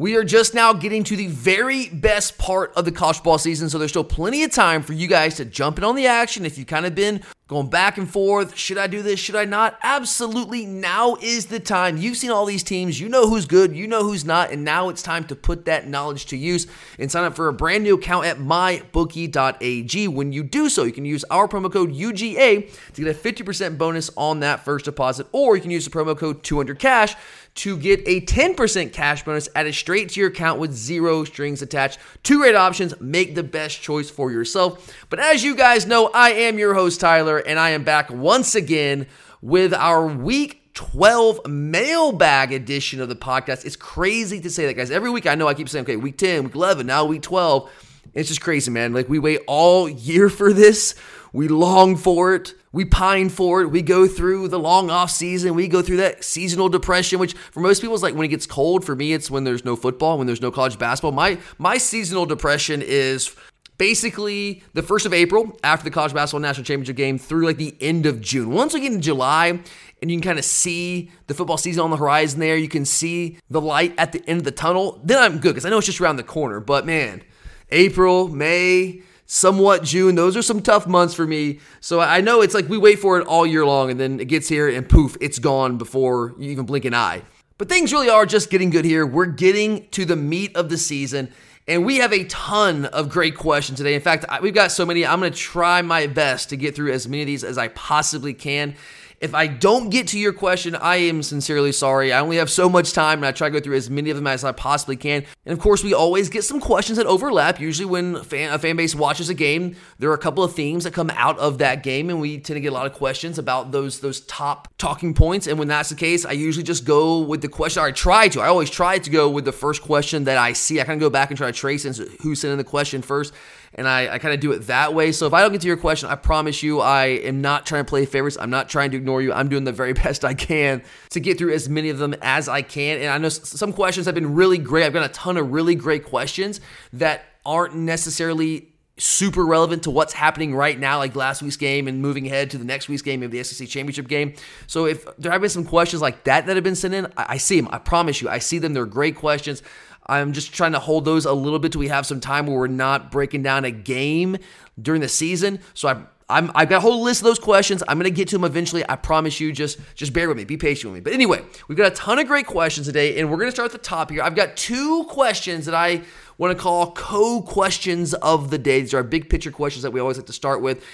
We are just now getting to the very best part of the college football season, so there's still plenty of time for you guys to jump in on the action. If you've kind of been going back and forth, should I do this, should I not? Absolutely, now is the time. You've seen all these teams, you know who's good, you know who's not, and now it's time to put that knowledge to use and sign up for a brand new account at mybookie.ag. When you do so, you can use our promo code UGA to get a 50% bonus on that first deposit, or you can use the promo code 200cash to get a 10% cash bonus added straight to your account with zero strings attached. Two great options. Make the best choice for yourself. But as you guys know, I am your host, Tyler, and I am back once again with our week 12 mailbag edition of the podcast. It's crazy to say that, guys. Every week I know I keep saying, okay, week 10, week 11, now week 12. It's just crazy, man. Like we wait all year for this. We long for it. We pine for it. We go through the long off season. We go through that seasonal depression, which for most people is like when it gets cold. For me, it's when there's no football, when there's no college basketball. My my seasonal depression is basically the first of April after the college basketball national championship game through like the end of June. Once we get into July and you can kind of see the football season on the horizon there, you can see the light at the end of the tunnel, then I'm good because I know it's just around the corner. But man, April, May, somewhat June. Those are some tough months for me. So I know it's like we wait for it all year long and then it gets here and poof, it's gone before you even blink an eye. But things really are just getting good here. We're getting to the meat of the season. And we have a ton of great questions today. In fact, we've got so many. I'm going to try my best to get through as many of these as I possibly can. If I don't get to your question, I am sincerely sorry. I only have so much time and I try to go through as many of them as I possibly can. And of course, we always get some questions that overlap. Usually, when a fan, a fan base watches a game, there are a couple of themes that come out of that game, and we tend to get a lot of questions about those those top talking points. And when that's the case, I usually just go with the question, I try to. I always try to go with the first question that I see. I kind of go back and try to trace who sent in the question first and I, I kind of do it that way. So if I don't get to your question, I promise you I am not trying to play favorites. I'm not trying to ignore you. I'm doing the very best I can to get through as many of them as I can. And I know some questions have been really great. I've got a ton of really great questions that aren't necessarily super relevant to what's happening right now, like last week's game and moving ahead to the next week's game, maybe the SEC championship game. So if there have been some questions like that that have been sent in, I, I see them. I promise you, I see them. They're great questions. I'm just trying to hold those a little bit till we have some time where we're not breaking down a game during the season. So I I'm, I've got a whole list of those questions. I'm going to get to them eventually. I promise you. Just just bear with me. Be patient with me. But anyway, we've got a ton of great questions today, and we're going to start at the top here. I've got two questions that I want to call co questions of the day. These are big picture questions that we always like to start with.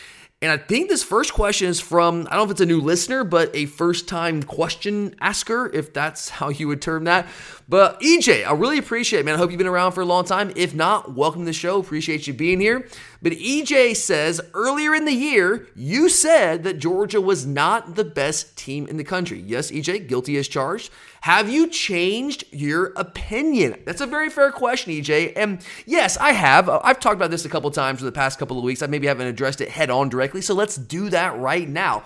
And I think this first question is from, I don't know if it's a new listener, but a first time question asker, if that's how you would term that. But EJ, I really appreciate it, man. I hope you've been around for a long time. If not, welcome to the show. Appreciate you being here. But EJ says earlier in the year, you said that Georgia was not the best team in the country. Yes, EJ, guilty as charged. Have you changed your opinion? That's a very fair question, EJ. And yes, I have. Uh, I've talked about this a couple times for the past couple of weeks. I maybe haven't addressed it head on directly. So let's do that right now.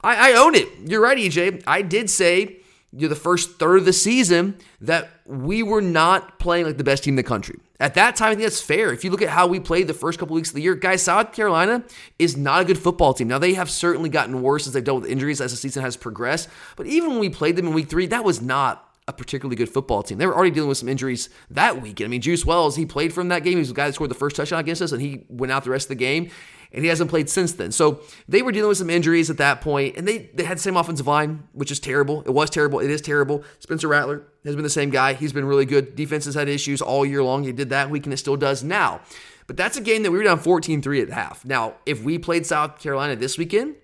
I, I own it. You're right, EJ. I did say the first third of the season that we were not playing like the best team in the country. At that time, I think that's fair. If you look at how we played the first couple weeks of the year, guys, South Carolina is not a good football team. Now, they have certainly gotten worse as they've dealt with injuries as the season has progressed. But even when we played them in week three, that was not a particularly good football team. They were already dealing with some injuries that weekend. I mean, Juice Wells, he played from that game. He was the guy that scored the first touchdown against us, and he went out the rest of the game and he hasn't played since then. So they were dealing with some injuries at that point, and they, they had the same offensive line, which is terrible. It was terrible. It is terrible. Spencer Rattler has been the same guy. He's been really good. Defense has had issues all year long. He did that week, and it still does now. But that's a game that we were down 14 3 at half. Now, if we played South Carolina this weekend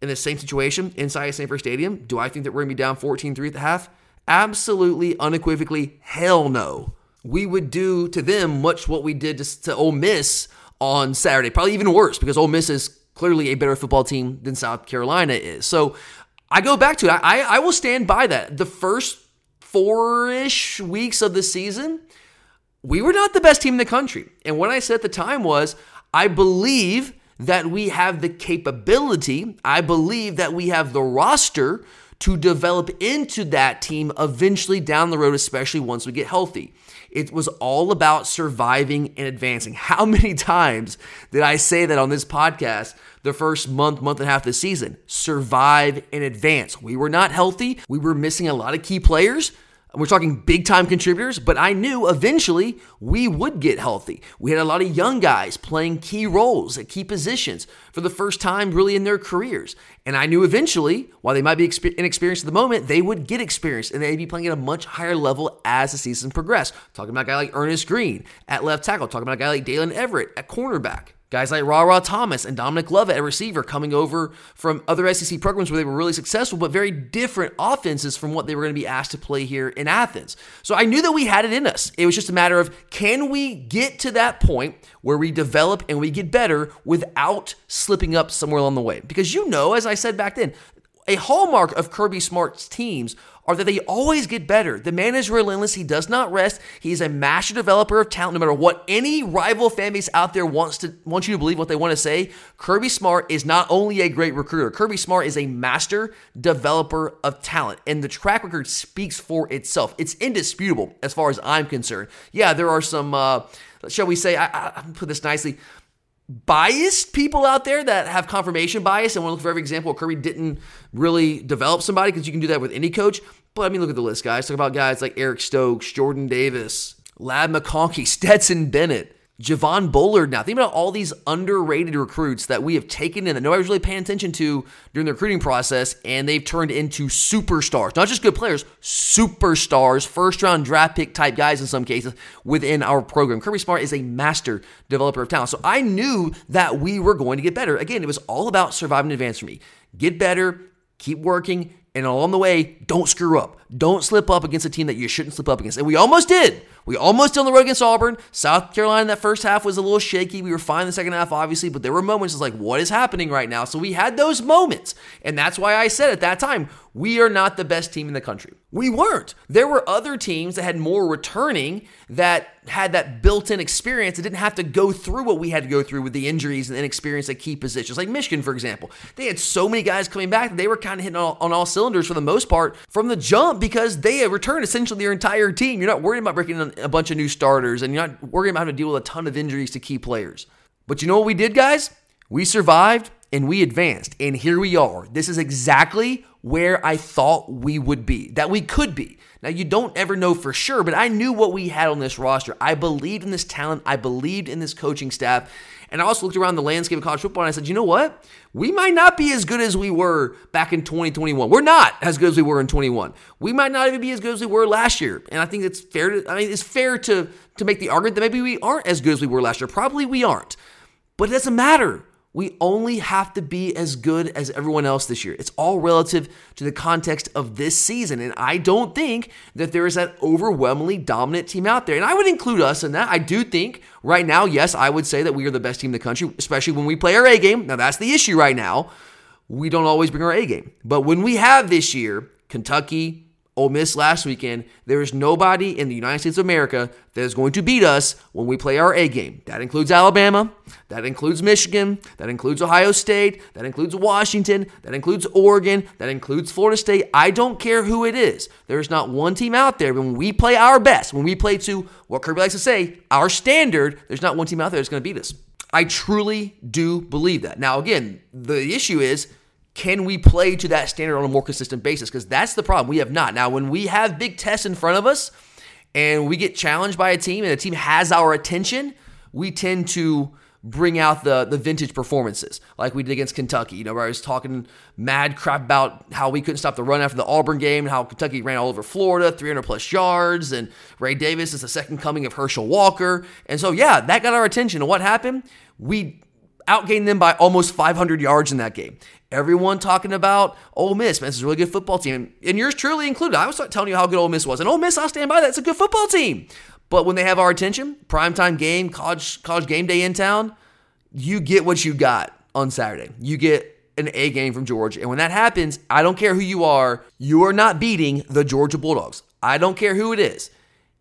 in the same situation inside Sanford Stadium, do I think that we're going to be down 14 3 at the half? Absolutely, unequivocally, hell no. We would do to them much what we did to, to Ole Miss on Saturday. Probably even worse because Ole Miss is clearly a better football team than South Carolina is. So I go back to it. I, I will stand by that. The first four ish weeks of the season, we were not the best team in the country. And what I said at the time was, I believe that we have the capability, I believe that we have the roster to develop into that team eventually down the road, especially once we get healthy. It was all about surviving and advancing. How many times did I say that on this podcast the first month, month and a half of the season? Survive and advance. We were not healthy. We were missing a lot of key players. We're talking big time contributors, but I knew eventually we would get healthy. We had a lot of young guys playing key roles at key positions for the first time really in their careers. And I knew eventually, while they might be inexperienced at the moment, they would get experience and they'd be playing at a much higher level as the season progressed. Talking about a guy like Earnest Greene at left tackle, talking about a guy like Daylen Everett at cornerback. Guys like Rara Thomas and Dominic Lovett at receiver coming over from other SEC programs where they were really successful, but very different offenses from what they were going to be asked to play here in Athens. So I knew that we had it in us. It was just a matter of can we get to that point where we develop and we get better without slipping up somewhere along the way? Because you know, as I said back then, a hallmark of Kirby Smart's teams are that they always get better. The man is relentless. He does not rest. He is a master developer of talent. No matter what any rival fan base out there wants to wants you to believe what they want to say, Kirby Smart is not only a great recruiter. Kirby Smart is a master developer of talent, and the track record speaks for itself. It's indisputable as far as I'm concerned. Yeah, there are some. Uh, shall we say? I, I, put this nicely biased people out there that have confirmation bias and want to look for every example Kirby didn't really develop somebody because you can do that with any coach. But I mean, look at the list, guys. Talk about guys like Eric Stokes, Jordan Davis, Ladd McConkey, Stetson Bennett. Javon Bullard now. Think about all these underrated recruits that we have taken in that nobody's really paying attention to during the recruiting process, and they've turned into superstars. Not just good players, superstars, first round draft pick type guys in some cases within our program. Kirby Smart is a master developer of talent. So I knew that we were going to get better. Again, it was all about surviving in advance for me. Get better, keep working, and along the way, don't screw up. Don't slip up against a team that you shouldn't slip up against. And we almost did. We almost did on the road against Auburn. South Carolina, that first half was a little shaky. We were fine in the second half, obviously, but there were moments it's like, what is happening right now? So we had those moments. And that's why I said at that time, we are not the best team in the country. We weren't. There were other teams that had more returning that had that built in experience that didn't have to go through what we had to go through with the injuries and inexperience at key positions. Like Michigan, for example. They had so many guys coming back that they were kind of hitting on, on all cylinders for the most part from the jump because they had returned essentially their entire team. You're not worried about breaking a bunch of new starters and you're not worried about having to deal with a ton of injuries to key players. But you know what we did, guys? We survived and we advanced. And here we are. This is exactly where I thought we would be, that we could be. Now, you don't ever know for sure, but I knew what we had on this roster. I believed in this talent, I believed in this coaching staff. And I also looked around the landscape of college football and I said, you know what? We might not be as good as we were back in 2021. We're not as good as we were in 21. We might not even be as good as we were last year. And I think it's fair to, I mean, it's fair to, to make the argument that maybe we aren't as good as we were last year. Probably we aren't. But it doesn't matter. We only have to be as good as everyone else this year. It's all relative to the context of this season. And I don't think that there is that overwhelmingly dominant team out there. And I would include us in that. I do think right now, yes, I would say that we are the best team in the country, especially when we play our A game. Now, that's the issue right now. We don't always bring our A game. But when we have this year, Kentucky, Ole Miss last weekend, there is nobody in the United States of America that is going to beat us when we play our A game. That includes Alabama, that includes Michigan, that includes Ohio State, that includes Washington, that includes Oregon, that includes Florida State. I don't care who it is. There's not one team out there when we play our best, when we play to what Kirby likes to say, our standard, there's not one team out there that's going to beat us. I truly do believe that. Now, again, the issue is can we play to that standard on a more consistent basis? Because that's the problem. We have not. Now, when we have big tests in front of us and we get challenged by a team and the team has our attention, we tend to bring out the the vintage performances like we did against Kentucky. You know, where I was talking mad crap about how we couldn't stop the run after the Auburn game and how Kentucky ran all over Florida, 300 plus yards, and Ray Davis is the second coming of Herschel Walker. And so, yeah, that got our attention. And what happened? We outgained them by almost 500 yards in that game. Everyone talking about Ole Miss, man, this is a really good football team, and yours truly included. I was telling you how good Ole Miss was, and Ole Miss, I'll stand by that. It's a good football team. But when they have our attention, primetime game, college college game day in town, you get what you got on Saturday. You get an A game from Georgia, and when that happens, I don't care who you are, you are not beating the Georgia Bulldogs. I don't care who it is.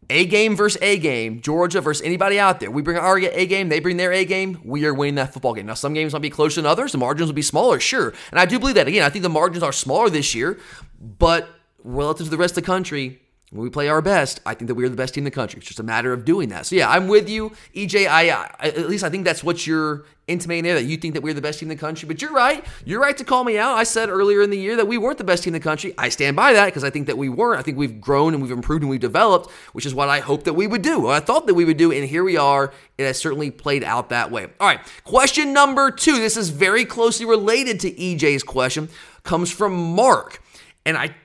A game versus A game, Georgia versus anybody out there. We bring our A game, they bring their A game. We are winning that football game. Now, some games might be closer than others. The margins will be smaller, sure. And I do believe that. Again, I think the margins are smaller this year, but relative to the rest of the country, when we play our best, I think that we're the best team in the country. It's just a matter of doing that. So yeah, I'm with you, EJ. I, I at least I think that's what you're intimating there that you think that we're the best team in the country. But you're right. You're right to call me out. I said earlier in the year that we weren't the best team in the country. I stand by that because I think that we weren't. I think we've grown and we've improved and we've developed, which is what I hoped that we would do. What I thought that we would do, and here we are. It has certainly played out that way. All right, question number two. This is very closely related to EJ's question. Comes from Mark, and I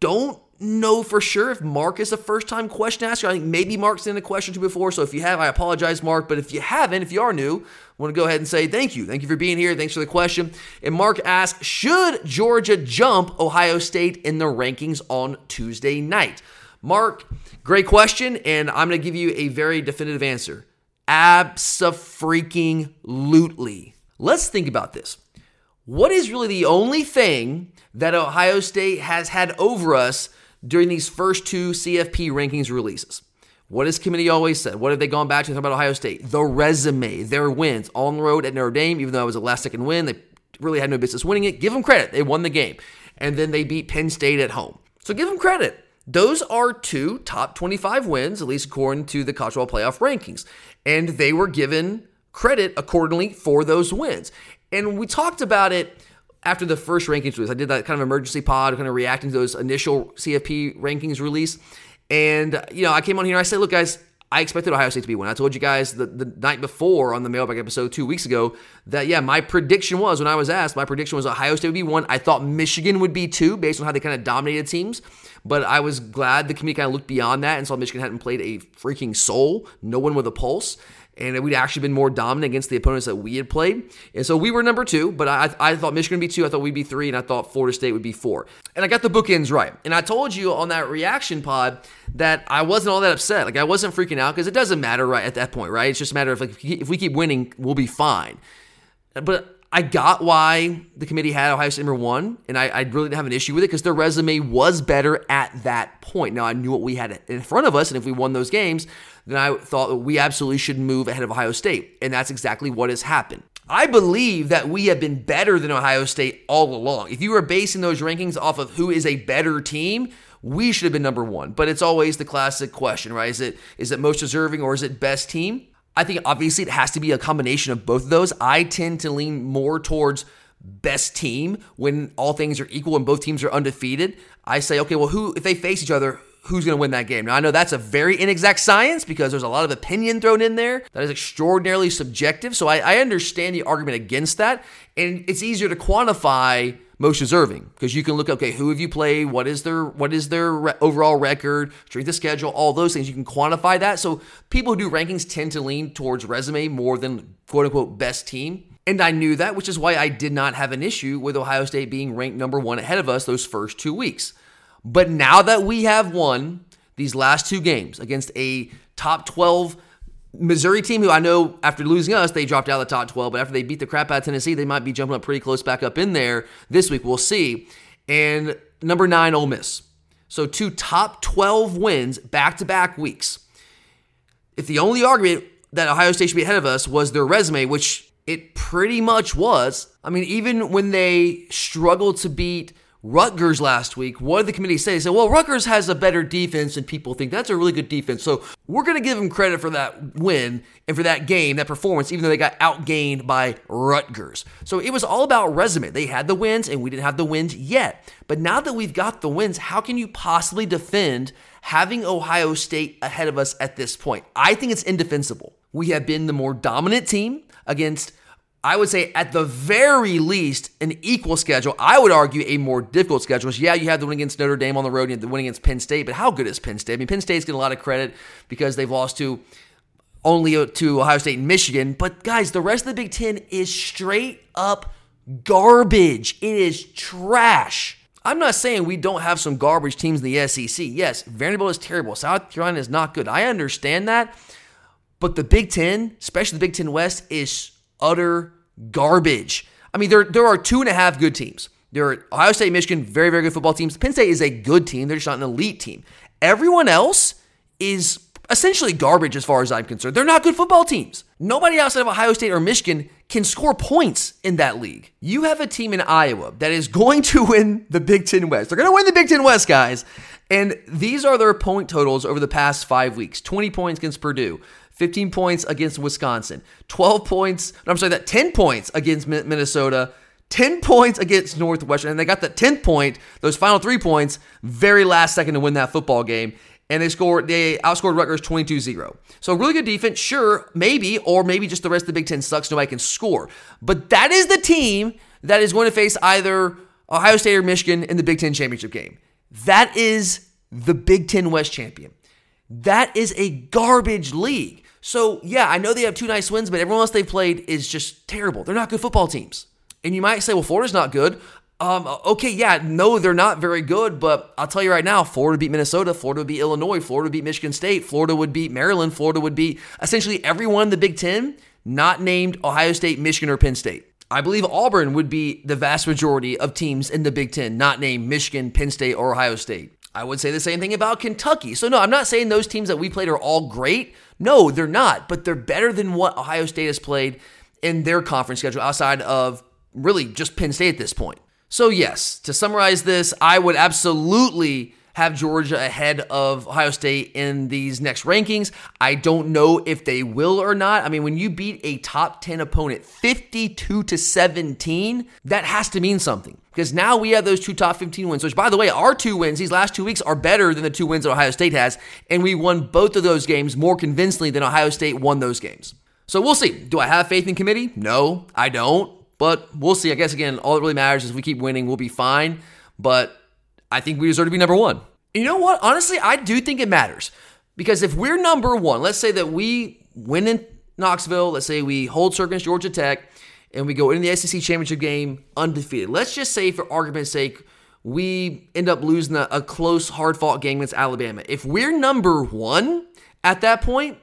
don't know for sure if Mark is a first time question asker. I think maybe Mark's sent a question to before. So if you have, I apologize, Mark. But if you haven't, if you are new, I want to go ahead and say thank you. Thank you for being here. Thanks for the question. And Mark asks Should Georgia jump Ohio State in the rankings on Tuesday night? Mark, great question. And I'm going to give you a very definitive answer. Abso-freaking-lutely. Let's think about this. What is really the only thing that Ohio State has had over us during these first two CFP rankings releases. What has committee always said? What have they gone back to talk about Ohio State? The resume, their wins on the road at Notre Dame, even though it was a last second win, they really had no business winning it. Give them credit. They won the game. And then they beat Penn State at home. So give them credit. Those are two top 25 wins, at least according to the college football playoff rankings. And they were given credit accordingly for those wins. And we talked about it after the first rankings release. I did that kind of emergency pod, kind of reacting to those initial CFP rankings release. And, you know, I came on here and I said, look, guys, I expected Ohio State to be one. I told you guys the, the night before on the mailbag episode two weeks ago that, yeah, my prediction was when I was asked, my prediction was Ohio State would be one. I thought Michigan would be two based on how they kind of dominated teams. But I was glad the committee kind of looked beyond that and saw Michigan hadn't played a freaking soul, no one with a pulse and we'd actually been more dominant against the opponents that we had played. And so we were number two, but I, I thought Michigan would be two, I thought we'd be three, and I thought Florida State would be four. And I got the bookends right. And I told you on that reaction pod that I wasn't all that upset. Like I wasn't freaking out because it doesn't matter right at that point, right? It's just a matter of like if we keep winning, we'll be fine. But I got why the committee had Ohio State number one, and I, I really didn't have an issue with it because their resume was better at that point. Now I knew what we had in front of us, and if we won those games, then I thought that we absolutely should move ahead of Ohio State. And that's exactly what has happened. I believe that we have been better than Ohio State all along. If you were basing those rankings off of who is a better team, we should have been number one. But it's always the classic question, right? Is it is it most deserving or is it best team? I think obviously it has to be a combination of both of those. I tend to lean more towards best team when all things are equal and both teams are undefeated. I say, okay, well, who if they face each other, who's going to win that game. Now, I know that's a very inexact science because there's a lot of opinion thrown in there that is extraordinarily subjective. So I, I understand the argument against that. And it's easier to quantify most deserving because you can look okay who have you played what is their what is their re- overall record strength of schedule all those things you can quantify that so people who do rankings tend to lean towards resume more than quote unquote best team and I knew that which is why I did not have an issue with Ohio State being ranked number 1 ahead of us those first 2 weeks but now that we have won these last two games against a top 12 Missouri team, who I know after losing us, they dropped out of the top 12, but after they beat the crap out of Tennessee, they might be jumping up pretty close back up in there this week. We'll see. And number nine, Ole Miss. So two top 12 wins back to back weeks. If the only argument that Ohio State should be ahead of us was their resume, which it pretty much was. I mean, even when they struggled to beat Rutgers last week, what did the committee say? They said, well, Rutgers has a better defense, and people think that's a really good defense. So we're going to give them credit for that win and for that game, that performance, even though they got outgained by Rutgers. So it was all about resume. They had the wins, and we didn't have the wins yet. But now that we've got the wins, how can you possibly defend having Ohio State ahead of us at this point? I think it's indefensible. We have been the more dominant team against I would say at the very least an equal schedule. I would argue a more difficult schedule. Yeah, you have the win against Notre Dame on the road, you have the win against Penn State, but how good is Penn State? I mean, Penn State's getting a lot of credit because they've lost to only uh, to Ohio State and Michigan. But guys, the rest of the Big Ten is straight up garbage. It is trash. I'm not saying we don't have some garbage teams in the SEC. Yes, Vanderbilt is terrible. South Carolina is not good. I understand that. But the Big Ten, especially the Big Ten West, is utter garbage. I mean, there, there are two and a half good teams. There are Ohio State, Michigan, very, very good football teams. Penn State is a good team. They're just not an elite team. Everyone else is essentially garbage as far as I'm concerned. They're not good football teams. Nobody outside of Ohio State or Michigan can score points in that league. You have a team in Iowa that is going to win the Big Ten West. They're going to win the Big Ten West, guys. And these are their point totals over the past five weeks 20 points against Purdue. 15 points against Wisconsin, 12 points, I'm sorry, that 10 points against Minnesota, 10 points against Northwestern, and they got the 10th point, those final three points, very last second to win that football game. And they scored, they outscored Rutgers 22 0. So, really good defense, sure, maybe, or maybe just the rest of the Big Ten sucks, nobody can score. But that is the team that is going to face either Ohio State or Michigan in the Big Ten championship game. That is the Big Ten West champion. That is a garbage league. So, yeah, I know they have two nice wins, but everyone else they've played is just terrible. They're not good football teams. And you might say, well, Florida's not good. Um, okay, yeah, no, they're not very good, but I'll tell you right now, Florida beat Minnesota, Florida would beat Illinois, Florida would beat Michigan State, Florida would beat Maryland, Florida would beat essentially everyone in the Big Ten, not named Ohio State, Michigan, or Penn State. I believe Auburn would be the vast majority of teams in the Big Ten, not named Michigan, Penn State, or Ohio State. I would say the same thing about Kentucky. So, no, I'm not saying those teams that we played are all great. No, they're not, but they're better than what Ohio State has played in their conference schedule outside of really just Penn State at this point. So, yes, to summarize this, I would absolutely have Georgia ahead of Ohio State in these next rankings. I don't know if they will or not. I mean, when you beat a top 10 opponent 52 to 17, that has to mean something. Because now we have those two top 15 wins, which, by the way, our two wins these last two weeks are better than the two wins that Ohio State has. And we won both of those games more convincingly than Ohio State won those games. So we'll see. Do I have faith in committee? No, I don't. But we'll see. I guess, again, all that really matters is we keep winning, we'll be fine. But I think we deserve to be number one. You know what? Honestly, I do think it matters. Because if we're number one, let's say that we win in Knoxville, let's say we hold serve against Georgia Tech, and we go into the SEC championship game undefeated. Let's just say, for argument's sake, we end up losing a, a close, hard fought game against Alabama. If we're number one at that point,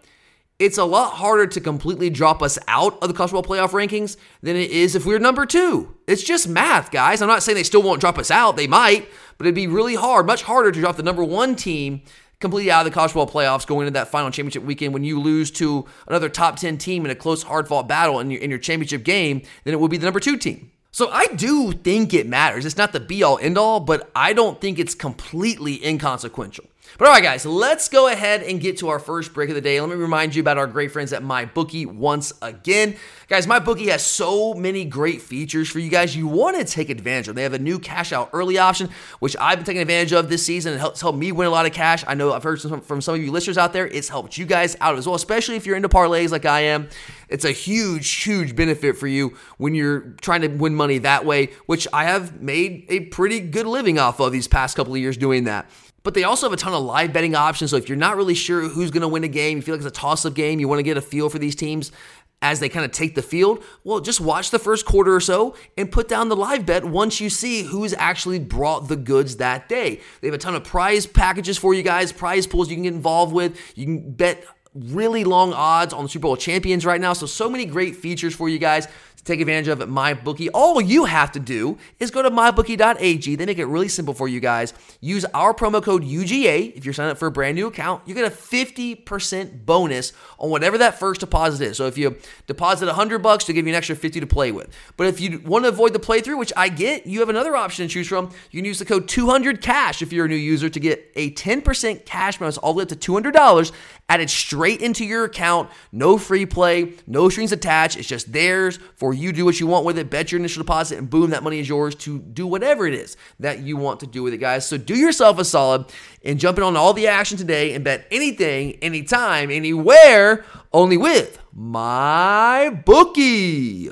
it's a lot harder to completely drop us out of the college football playoff rankings than it is if we're number two. It's just math, guys. I'm not saying they still won't drop us out. They might, but it'd be really hard, much harder to drop the number one team completely out of the college football playoffs going into that final championship weekend when you lose to another top 10 team in a close, hard fought battle in your, in your championship game than it would be the number two team. So I do think it matters. It's not the be all end all, but I don't think it's completely inconsequential. But all right, guys, let's go ahead and get to our first break of the day. Let me remind you about our great friends at MyBookie once again. Guys, MyBookie has so many great features for you guys you want to take advantage of. They have a new cash out early option, which I've been taking advantage of this season. It helps help me win a lot of cash. I know I've heard some, from some of you listeners out there, it's helped you guys out as well, especially if you're into parlays like I am. It's a huge, huge benefit for you when you're trying to win money that way, which I have made a pretty good living off of these past couple of years doing that. But they also have a ton of live betting options. So if you're not really sure who's going to win a game, you feel like it's a toss up game, you want to get a feel for these teams as they kind of take the field, well, just watch the first quarter or so and put down the live bet once you see who's actually brought the goods that day. They have a ton of prize packages for you guys, prize pools you can get involved with. You can bet really long odds on the Super Bowl champions right now. So, so many great features for you guys take advantage of at MyBookie. All you have to do is go to mybookie.ag. They make it really simple for you guys. Use our promo code UGA if you're signing up for a brand new account. You get a 50% bonus on whatever that first deposit is. So if you deposit 100 bucks, to give you an extra 50 to play with. But if you want to avoid the playthrough, which I get, you have another option to choose from. You can use the code 200cash if you're a new user to get a 10% cash bonus all the way up to $200 added straight into your account. No free play, no strings attached. It's just theirs for you do what you want with it. Bet your initial deposit, and boom, that money is yours to do whatever it is that you want to do with it, guys. So do yourself a solid and jump in on all the action today and bet anything, anytime, anywhere, only with my bookie.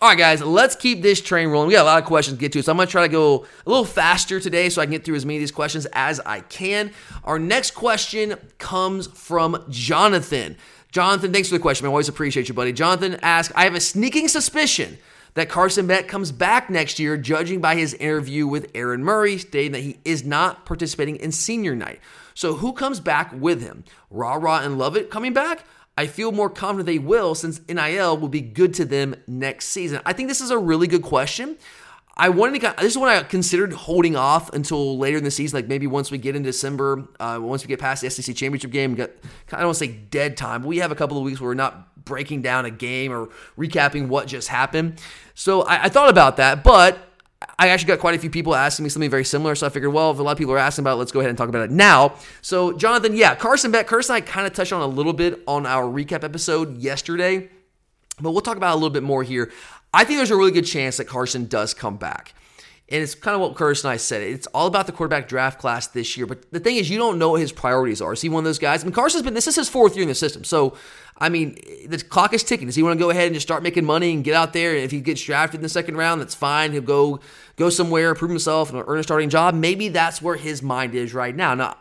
All right, guys, let's keep this train rolling. We got a lot of questions to get to, so I'm going to try to go a little faster today so I can get through as many of these questions as I can. Our next question comes from Jonathan. Jonathan, thanks for the question. I always appreciate you, buddy. Jonathan asks I have a sneaking suspicion that Carson Beck comes back next year, judging by his interview with Aaron Murray, stating that he is not participating in senior night. So, who comes back with him? Rara and Lovett coming back? I feel more confident they will since NIL will be good to them next season. I think this is a really good question. I wanted to. This is what I considered holding off until later in the season, like maybe once we get in December, uh, once we get past the SEC championship game, got I don't want to say dead time, we have a couple of weeks where we're not breaking down a game or recapping what just happened. So I, I thought about that, but I actually got quite a few people asking me something very similar, so I figured, well, if a lot of people are asking about it, let's go ahead and talk about it now. So, Jonathan, yeah, Carson Beck, Carson, I kind of touched on a little bit on our recap episode yesterday, but we'll talk about a little bit more here. I think there's a really good chance that Carson does come back. And it's kind of what Curtis and I said. It's all about the quarterback draft class this year. But the thing is, you don't know what his priorities are. Is he one of those guys? I mean, Carson's been, this is his fourth year in the system. So, I mean, the clock is ticking. Does he want to go ahead and just start making money and get out there? And if he gets drafted in the second round, that's fine. He'll go go somewhere, prove himself, and earn a starting job. Maybe that's where his mind is right now. Now,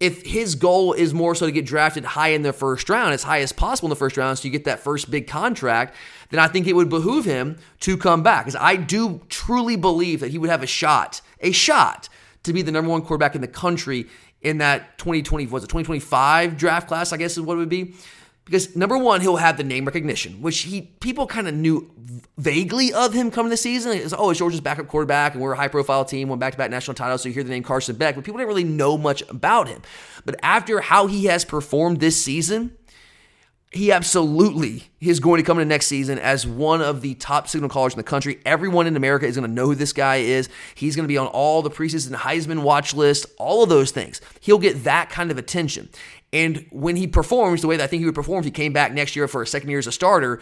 if his goal is more so to get drafted high in the first round, as high as possible in the first round, so you get that first big contract, then I think it would behoove him to come back. Because I do truly believe that he would have a shot, a shot to be the number one quarterback in the country in that 2020, was it 2025 draft class, I guess is what it would be. Because number one, he'll have the name recognition, which he people kind of knew vaguely of him coming this season. It's, oh, it's Georgia's backup quarterback, and we're a high profile team, won back to back national titles. So you hear the name Carson Beck, but people didn't really know much about him. But after how he has performed this season, he absolutely is going to come into next season as one of the top signal callers in the country. Everyone in America is going to know who this guy is. He's going to be on all the preseason Heisman watch list, all of those things. He'll get that kind of attention. And when he performs the way that I think he would perform if he came back next year for a second year as a starter,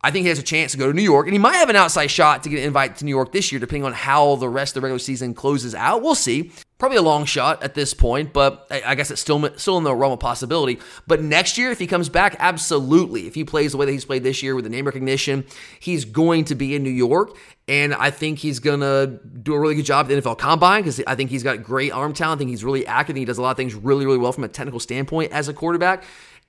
I think he has a chance to go to New York, and he might have an outside shot to get an invite to New York this year, depending on how the rest of the regular season closes out. We'll see. Probably a long shot at this point, but I guess it's still still in the realm of possibility. But next year, if he comes back, absolutely. If he plays the way that he's played this year with the name recognition, he's going to be in New York, and I think he's gonna do a really good job at the NFL Combine because I think he's got great arm talent. I think he's really active. he does a lot of things really, really well from a technical standpoint as a quarterback.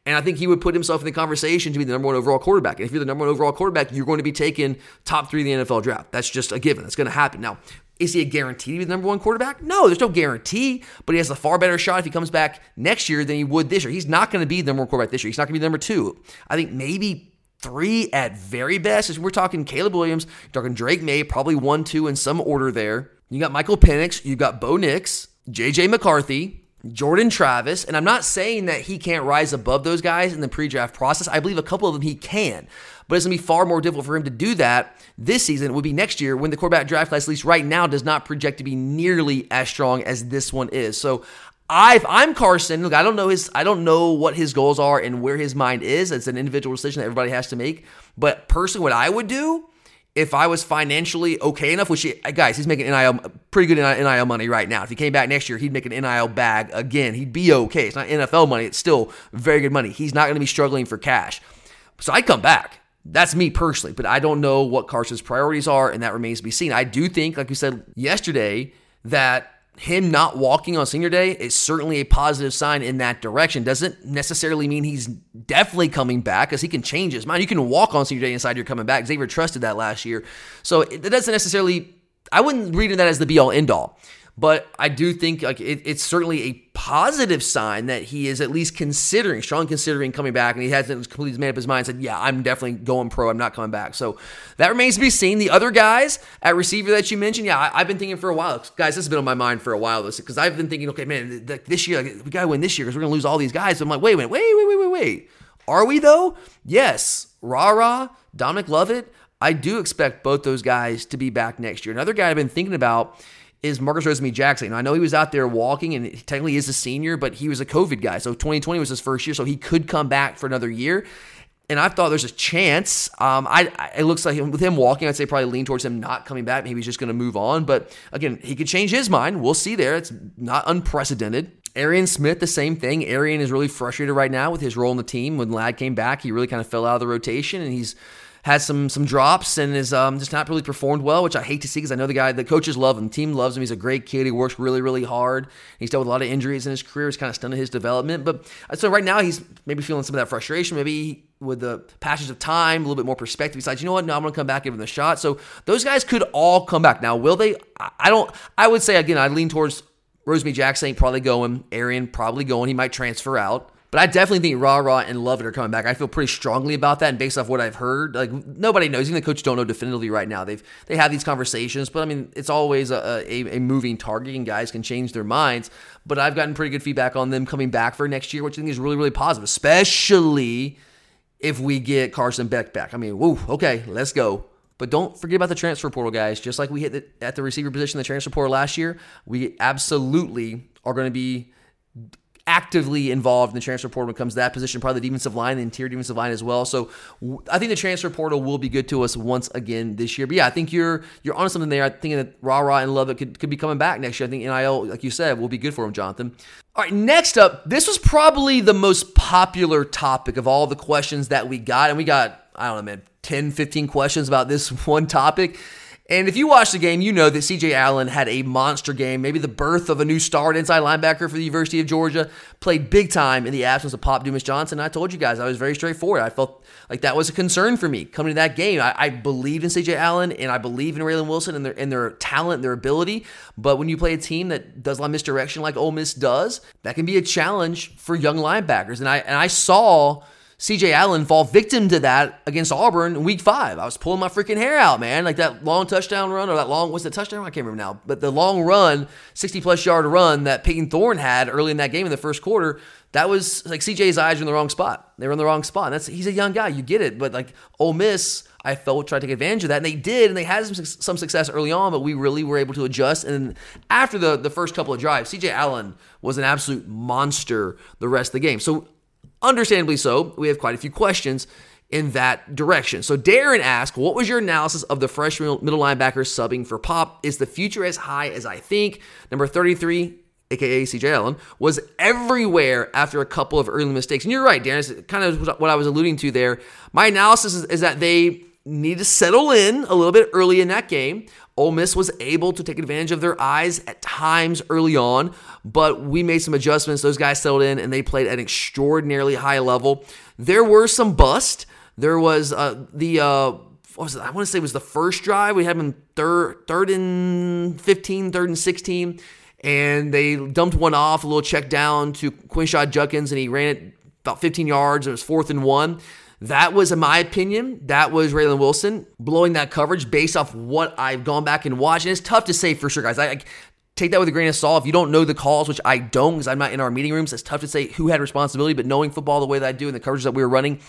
And I think he would put himself in the conversation to be the number one overall quarterback. And if you're the number one overall quarterback, you're going to be taken top three in the NFL draft. That's just a given. That's going to happen. Now, is he a guarantee to be the number one quarterback? No, there's no guarantee, but he has a far better shot if he comes back next year than he would this year. He's not going to be the number one quarterback this year. He's not going to be number two. I think maybe three at very best. We're talking Caleb Williams, talking Drake Maye, probably one, two in some order there. You got Michael Penix, you got Bo Nix, JJ McCarthy, Jordan Travis, and I'm not saying that he can't rise above those guys in the pre draft process. I believe a couple of them he can, but it's going to be far more difficult for him to do that this season. It would be next year when the quarterback draft class, at least right now, does not project to be nearly as strong as this one is. So I, I'm Carson, look, I don't know his, I don't know what his goals are and where his mind is. It's an individual decision that everybody has to make. But personally, what I would do if I was financially okay enough, which he, guys, he's making NIL pretty good NIL money right now. If he came back next year, he'd make an NIL bag again. He'd be okay. It's not NFL money. It's still very good money. He's not going to be struggling for cash. So I'd come back. That's me personally, but I don't know what Carson's priorities are, and that remains to be seen. I do think, like you said yesterday, that him not walking on senior day is certainly a positive sign in that direction. Doesn't necessarily mean he's definitely coming back because he can change his mind. You can walk on senior day inside you're coming back. Xavier trusted that last year. So it doesn't necessarily, I wouldn't read that as the be all end all. But I do think like it, it's certainly a positive sign that he is at least considering, strong considering coming back, and he hasn't completely made up his mind. Said, "Yeah, I'm definitely going pro. I'm not coming back." So that remains to be seen. The other guys at receiver that you mentioned, yeah, I, have been thinking for a while, guys. This has been on my mind for a while, because I've been thinking, okay, man, this year we gotta win this year because we're gonna lose all these guys. So I'm like, wait minute, wait, wait, wait, wait, wait. Are we though? Yes. Rara. Dominic Lovett. I do expect both those guys to be back next year. Another guy I've been thinking about is Marcus Rosemy-Jacksaint. I know he was out there walking and technically is a senior, but he was a COVID guy. So 2020 was his first year, so he could come back for another year. And I thought there's a chance. Um, I, I, it looks like with him walking, I'd say probably lean towards him not coming back. Maybe he's just going to move on. But again, he could change his mind. We'll see there. It's not unprecedented. Arian Smith, the same thing. Arian is really frustrated right now with his role in the team. When Ladd came back, he really kind of fell out of the rotation, and he's has some some drops and is um, just not really performed well, which I hate to see because I know the guy, the coaches love him, the team loves him. He's a great kid. He works really really hard. He's dealt with a lot of injuries in his career. It's kind of stunted his development. But uh, so right now he's maybe feeling some of that frustration. Maybe with the passage of time, a little bit more perspective, he decides, you know what, no, I'm going to come back, give him the shot. So those guys could all come back. Now, will they? I don't. I would say again, I lean towards Rosemy-Jacksaint probably going, Arian probably going. He might transfer out But I definitely think Rara and Lovett are coming back. I feel pretty strongly about that, and based off what I've heard, like nobody knows. Even the coaches don't know definitively right now. They've they have these conversations, but I mean, it's always a, a, a moving target, and guys can change their minds. But I've gotten pretty good feedback on them coming back for next year, which I think is really really positive, especially if we get Carson Beck back. I mean, woo, okay, let's go. But don't forget about the transfer portal, guys. Just like we hit the, at the receiver position, the transfer portal last year, we absolutely are going to be actively involved in the transfer portal when it comes to that position, probably the defensive line, the interior defensive line as well. So I think the transfer portal will be good to us once again this year. But yeah, I think you're you're on something there. I think that Rara and Love could, could be coming back next year. I think NIL, like you said, will be good for him, Jonathan. All right, next up, this was probably the most popular topic of all the questions that we got. And we got, I don't know, man, 10, 15 questions about this one topic. And if you watch the game, you know that CJ Allen had a monster game, maybe the birth of a new star at inside linebacker for the University of Georgia, played big time in the absence of Pop Dumas Johnson. I told you guys I was very straightforward. I felt like that was a concern for me coming to that game. I, I believed in CJ Allen and I believe in Raylen Wilson and their, and their talent and their ability. But when you play a team that does a lot of misdirection like Ole Miss does, that can be a challenge for young linebackers. And I and I saw – CJ Allen fall victim to that against Auburn in week five. I was pulling my freaking hair out, man. Like that long touchdown run or that long, what's the touchdown? I can't remember now. But the long run, 60 plus yard run that Payton Thorne had early in that game in the first quarter, that was like CJ's eyes were in the wrong spot. They were in the wrong spot. And that's He's a young guy. You get it. But like Ole Miss, I felt tried to take advantage of that, and they did, and they had some, some success early on, but we really were able to adjust. And after the, the first couple of drives, CJ Allen was an absolute monster the rest of the game. So Understandably so, we have quite a few questions in that direction. So Darren asked, what was your analysis of the freshman middle linebacker subbing for Pop? Is the future as high as I think? Number 33, aka CJ Allen, was everywhere after a couple of early mistakes. And you're right, Darren, it's kind of what I was alluding to there. My analysis is, is that they need to settle in a little bit early in that game. Ole Miss was able to take advantage of their eyes at times early on, but we made some adjustments. Those guys settled in and they played at an extraordinarily high level. There were some bust. There was uh, the uh, was? I want to say it was the first drive. We had them third, third and 15, third and 16, and they dumped one off, a little check down to Quinshon Judkins, and he ran it about 15 yards. It was fourth and one. That was, in my opinion, that was Raylen Wilson blowing that coverage based off what I've gone back and watched. And it's tough to say for sure, guys. I, I take that with a grain of salt. If you don't know the calls, which I don't because I'm not in our meeting rooms, it's tough to say who had responsibility. But knowing football the way that I do and the coverages that we were running,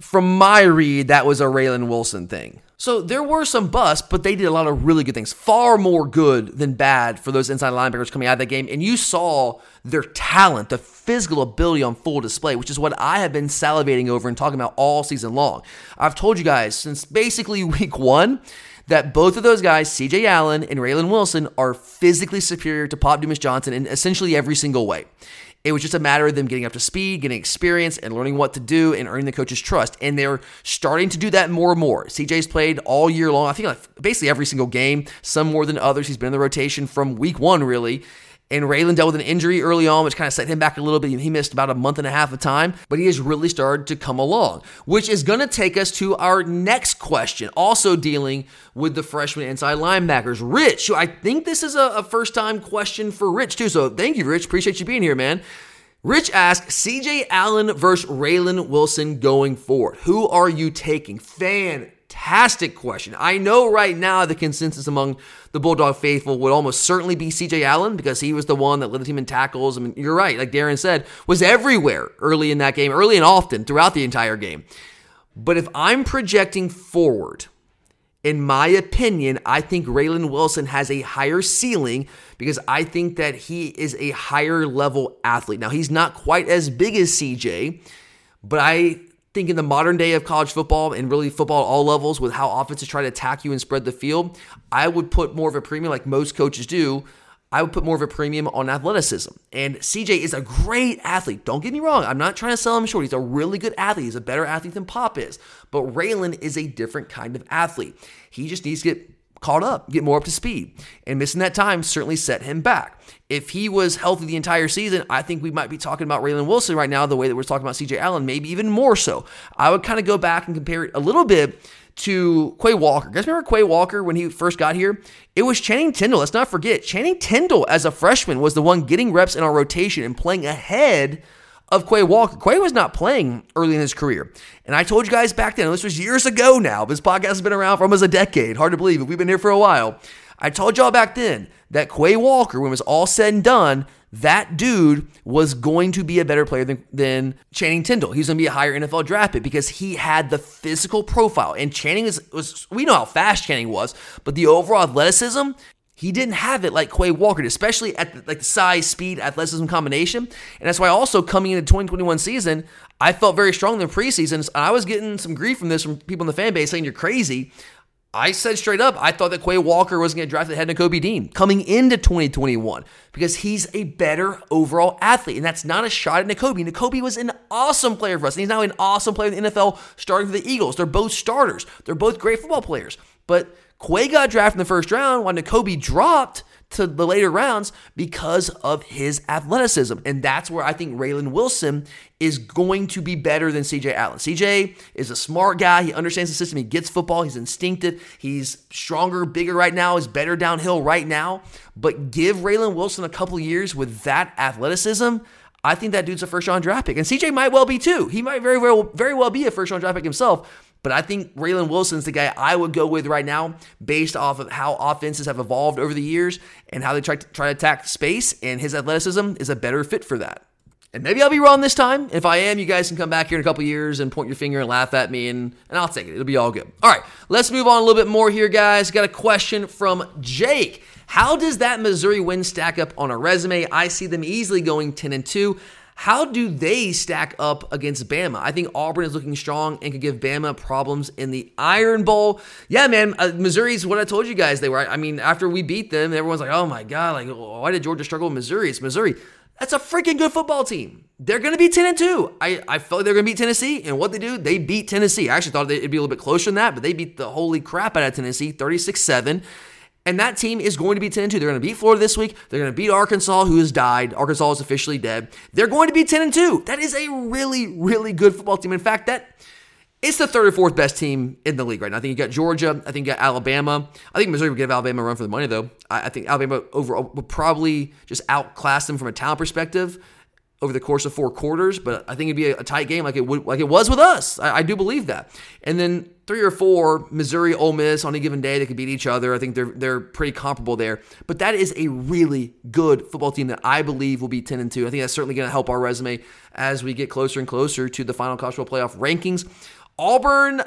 from my read, that was a Raylen Wilson thing. So there were some busts, but they did a lot of really good things. Far more good than bad for those inside linebackers coming out of that game. And you saw their talent, the physical ability on full display, which is what I have been salivating over and talking about all season long. I've told you guys since basically week one that both of those guys, CJ Allen and Raylen Wilson, are physically superior to Pop Dumas Johnson in essentially every single way. It was just a matter of them getting up to speed, getting experience, and learning what to do and earning the coach's trust. And they're starting to do that more and more. CJ's played all year long. I think like basically every single game, some more than others. He's been in the rotation from week one, really. And Raylen dealt with an injury early on, which kind of set him back a little bit. He missed about a month and a half of time, but he has really started to come along, which is going to take us to our next question, also dealing with the freshman inside linebackers. Rich, I think this is a, a first time question for Rich, too. So thank you, Rich. Appreciate you being here, man. Rich asked CJ Allen versus Raylan Wilson going forward. Who are you taking? Fan fantastic question. I know right now the consensus among the Bulldog faithful would almost certainly be CJ Allen because he was the one that led the team in tackles. I mean, you're right, like Darren said, was everywhere early in that game, early and often throughout the entire game. But if I'm projecting forward, in my opinion, I think Raylan Wilson has a higher ceiling because I think that he is a higher level athlete. Now, he's not quite as big as CJ, but I think in the modern day of college football and really football at all levels with how offenses try to attack you and spread the field, I would put more of a premium, like most coaches do. I would put more of a premium on athleticism. And CJ is a great athlete. Don't get me wrong. I'm not trying to sell him short. He's a really good athlete. He's a better athlete than Pop is. But Raylan is a different kind of athlete. He just needs to get caught up, get more up to speed. And missing that time certainly set him back. If he was healthy the entire season, I think we might be talking about Raylen Wilson right now, the way that we're talking about CJ Allen, maybe even more so. I would kind of go back and compare it a little bit to Quay Walker. Guys remember Quay Walker when he first got here? It was Channing Tindall. Let's not forget, Channing Tindall as a freshman was the one getting reps in our rotation and playing ahead of Quay Walker. Quay was not playing early in his career. And I told you guys back then, this was years ago now. This podcast has been around for almost a decade. Hard to believe. We've been here for a while. I told y'all back then that Quay Walker, when it was all said and done, that dude was going to be a better player than, than Channing Tindall. He's going to be a higher NFL draft pick because he had the physical profile. And Channing was, was, we know how fast Channing was, but the overall athleticism, he didn't have it like Quay Walker, especially at the, like the size, speed, athleticism combination. And that's why also coming into 2021 season, I felt very strong in the preseason. And I was getting some grief from this from people in the fan base saying you're crazy. I said straight up, I thought that Quay Walker was going to get drafted ahead of Kobe Dean coming into 2021 because he's a better overall athlete. And that's not a shot at Nakobe. Nakobe was an awesome player for us. And he's now an awesome player in the NFL starting for the Eagles. They're both starters. They're both great football players. But Quay got drafted in the first round while Nakobe dropped to the later rounds because of his athleticism. And that's where I think Raylan Wilson is going to be better than CJ Allen. CJ is a smart guy. He understands the system. He gets football. He's instinctive. He's stronger, bigger right now. He's better downhill right now. But give Raylan Wilson a couple years with that athleticism. I think that dude's a first round draft pick. And CJ might well be too. He might very, very, very well be a first round draft pick himself. But I think Raylan Wilson's the guy I would go with right now based off of how offenses have evolved over the years and how they try to, try to attack space. And his athleticism is a better fit for that. And maybe I'll be wrong this time. If I am, you guys can come back here in a couple years and point your finger and laugh at me, and, and I'll take it. It'll be all good. All right, let's move on a little bit more here, guys. Got a question from Jake. How does that Missouri win stack up on a resume? I see them easily going 10 and 2. How do they stack up against Bama? I think Auburn is looking strong and could give Bama problems in the Iron Bowl. Yeah, man, uh, Missouri's what I told you guys they were. I mean, after we beat them, everyone's like, "Oh my god, like why did Georgia struggle with Missouri?" It's Missouri. That's a freaking good football team. They're going to be 10 and 2. I, I felt like they're going to beat Tennessee. And what they do, they beat Tennessee. I actually thought it'd be a little bit closer than that, but they beat the holy crap out of Tennessee 36 7. And that team is going to be 10 2. They're going to beat Florida this week. They're going to beat Arkansas, who has died. Arkansas is officially dead. They're going to be 10 2. That is a really, really good football team. In fact, that it's the third or fourth best team in the league right now. I think you got Georgia. I think you got Alabama. I think Missouri would give Alabama a run for the money, though. I, I think Alabama overall would probably just outclass them from a talent perspective over the course of four quarters, but I think it'd be a, tight game like it would like it was with us. I, I, do believe that. And then three or four, Missouri, Ole Miss on a given day, they could beat each other. I think they're they're pretty comparable there. But that is a really good football team that I believe will be ten and two. I think that's certainly going to help our resume as we get closer and closer to the final college football playoff rankings. Auburn,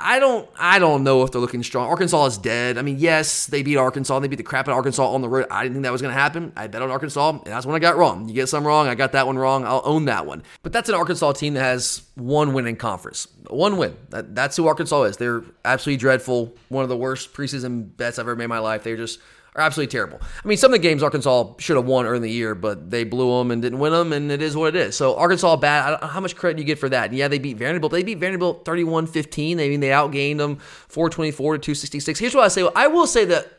I don't I don't know if they're looking strong. Arkansas is dead. I mean, yes, they beat Arkansas. They beat the crap out of Arkansas on the road. I didn't think that was going to happen. I bet on Arkansas, and that's when I got wrong. You get some wrong, I got that one wrong. I'll own that one. But that's an Arkansas team that has one win in conference. One win. That, that's who Arkansas is. They're absolutely dreadful. One of the worst preseason bets I've ever made in my life. They're just are absolutely terrible. I mean, some of the games Arkansas should have won early in the year, but they blew them and didn't win them, and it is what it is. So Arkansas bad. how much credit do you get for that? And yeah, they beat Vanderbilt. They beat Vanderbilt 31-15. I mean, they outgained them 424 to 266. Here's what I say. I will say that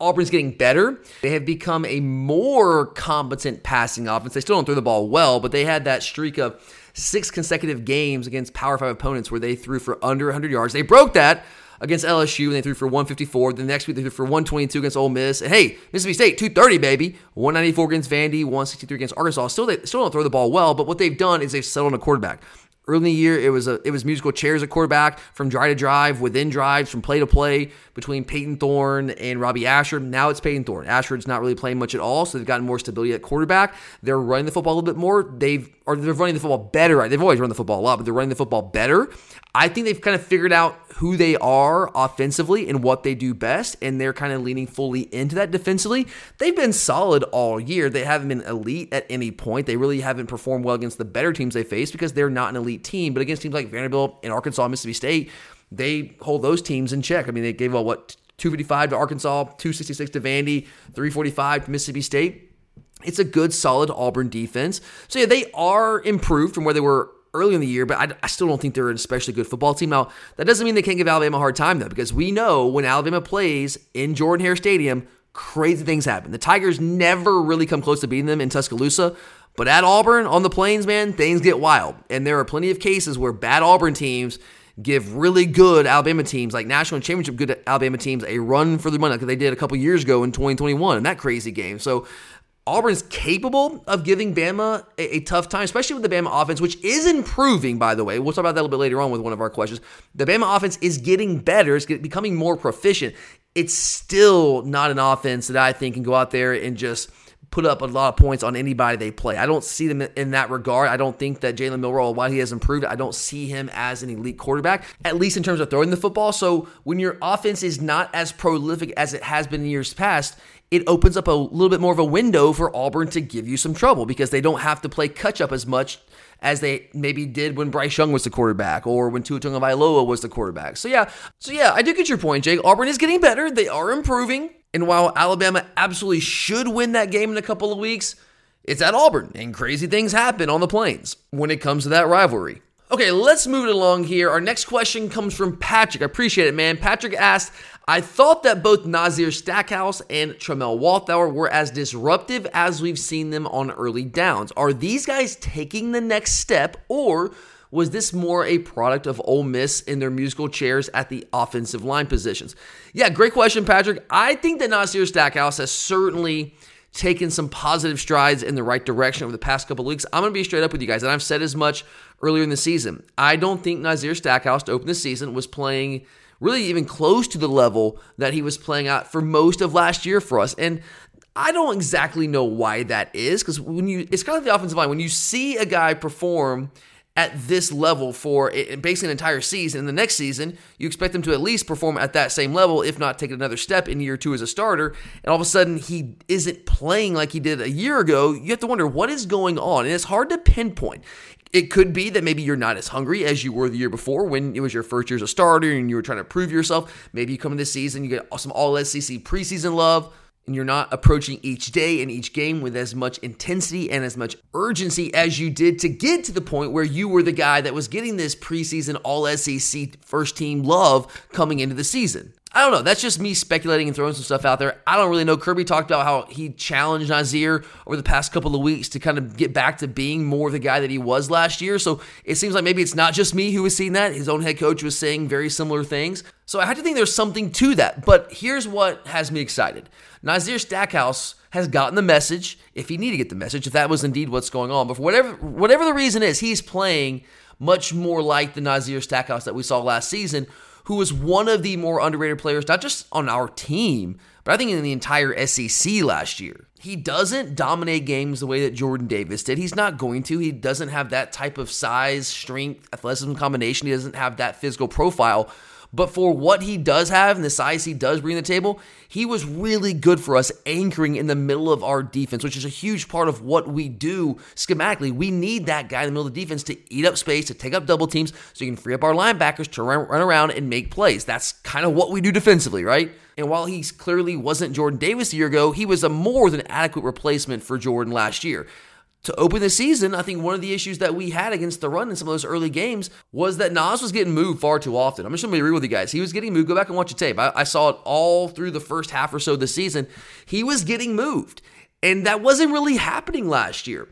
Auburn's getting better. They have become a more competent passing offense. They still don't throw the ball well, but they had that streak of six consecutive games against Power 5 opponents where they threw for under 100 yards. They broke that against LSU, and they threw for 154. The next week, they threw for 122 against Ole Miss. And hey, Mississippi State, 230, baby. 194 against Vandy, 163 against Arkansas. Still, they still don't throw the ball well, but what they've done is they've settled on a quarterback. Early in the year, it was a it was musical chairs at quarterback from drive to drive, within drives, from play to play between Payton Thorne and Robbie Ashford. Now it's Payton Thorne. Ashford's not really playing much at all, so they've gotten more stability at quarterback. They're running the football a little bit more. They've or they're running the football better. They've always run the football a lot, but they're running the football better. I think they've kind of figured out who they are offensively and what they do best, and they're kind of leaning fully into that defensively. They've been solid all year. They haven't been elite at any point. They really haven't performed well against the better teams they face because they're not an elite team. But against teams like Vanderbilt and Arkansas, Mississippi State, they hold those teams in check. I mean, they gave up what 255 to Arkansas, 266 to Vandy, 345 to Mississippi State. It's a good, solid Auburn defense. So yeah, they are improved from where they were early in the year, but I, I, still don't think they're an especially good football team. Now, that doesn't mean they can't give Alabama a hard time, though, because we know when Alabama plays in Jordan Hare Stadium, crazy things happen. The Tigers never really come close to beating them in Tuscaloosa, but at Auburn on the plains, man, things get wild. And there are plenty of cases where bad Auburn teams give really good Alabama teams, like national championship good Alabama teams, a run for their money, like they did a couple years ago in 2021 in that crazy game. So Auburn's capable of giving Bama a, a, tough time, especially with the Bama offense, which is improving, by the way. We'll talk about that a little bit later on with one of our questions. The Bama offense is getting better, it's becoming more proficient. It's still not an offense that I think can go out there and just put up a lot of points on anybody they play. I don't see them in that regard. I don't think that Jalen Milroe, while he has improved, I don't see him as an elite quarterback, at least in terms of throwing the football. So when your offense is not as prolific as it has been in years past, it opens up a little bit more of a window for Auburn to give you some trouble because they don't have to play catch up as much as they maybe did when Bryce Young was the quarterback or when Tua Tagovailoa was the quarterback. So yeah, so yeah, I do get your point, Jake. Auburn is getting better. They are improving. And while Alabama absolutely should win that game in a couple of weeks, it's at Auburn, and crazy things happen on the plains when it comes to that rivalry. Okay, let's move it along here. Our next question comes from Patrick. I appreciate it, man. Patrick asked, I thought that both Nazir Stackhouse and Tramel Walthour were as disruptive as we've seen them on early downs. Are these guys taking the next step, or was this more a product of Ole Miss in their musical chairs at the offensive line positions? Yeah, great question, Patrick. I think that Nazir Stackhouse has certainly taken some positive strides in the right direction over the past couple weeks. I'm going to be straight up with you guys, and I've said as much earlier in the season. I don't think Nazir Stackhouse to open the season was playing really even close to the level that he was playing at for most of last year for us. And I don't exactly know why that is because when you, it's kind of the offensive line. When you see a guy perform at this level for basically an entire season. In the next season, you expect them to at least perform at that same level, if not take another step in year two as a starter. And all of a sudden, he isn't playing like he did a year ago. You have to wonder what is going on. And it's hard to pinpoint. It could be that maybe you're not as hungry as you were the year before when it was your first year as a starter and you were trying to prove yourself. Maybe you come in this season, you get some all SEC preseason love and you're not approaching each day and each game with as much intensity and as much urgency as you did to get to the point where you were the guy that was getting this preseason all SEC first team love coming into the season. I don't know. That's just me speculating and throwing some stuff out there. I don't really know. Kirby talked about how he challenged Nazir over the past couple of weeks to kind of get back to being more the guy that he was last year. So it seems like maybe it's not just me who was seeing that. His own head coach was saying very similar things. So I had to think there's something to that. But here's what has me excited Nazir Stackhouse has gotten the message, if he needed to get the message, if that was indeed what's going on. But for whatever, whatever the reason is, he's playing much more like the Nazir Stackhouse that we saw last season who was one of the more underrated players, not just on our team, but I think in the entire SEC last year. He doesn't dominate games the way that Jordan Davis did. He's not going to. He doesn't have that type of size, strength, athleticism combination. He doesn't have that physical profile. But for what he does have and the size he does bring to the table, he was really good for us anchoring in the middle of our defense, which is a huge part of what we do schematically. We need that guy in the middle of the defense to eat up space, to take up double teams, so you can free up our linebackers to run, run around and make plays. That's kind of what we do defensively, right? And while he clearly wasn't Jordan Davis a year ago, he was a more than adequate replacement for Jordan last year to open the season, I think one of the issues that we had against the run in some of those early games was that Nas was getting moved far too often. I'm just to be real with you guys. He was getting moved. Go back and watch the tape. I, I saw it all through the first half or so of the season. He was getting moved. And that wasn't really happening last year.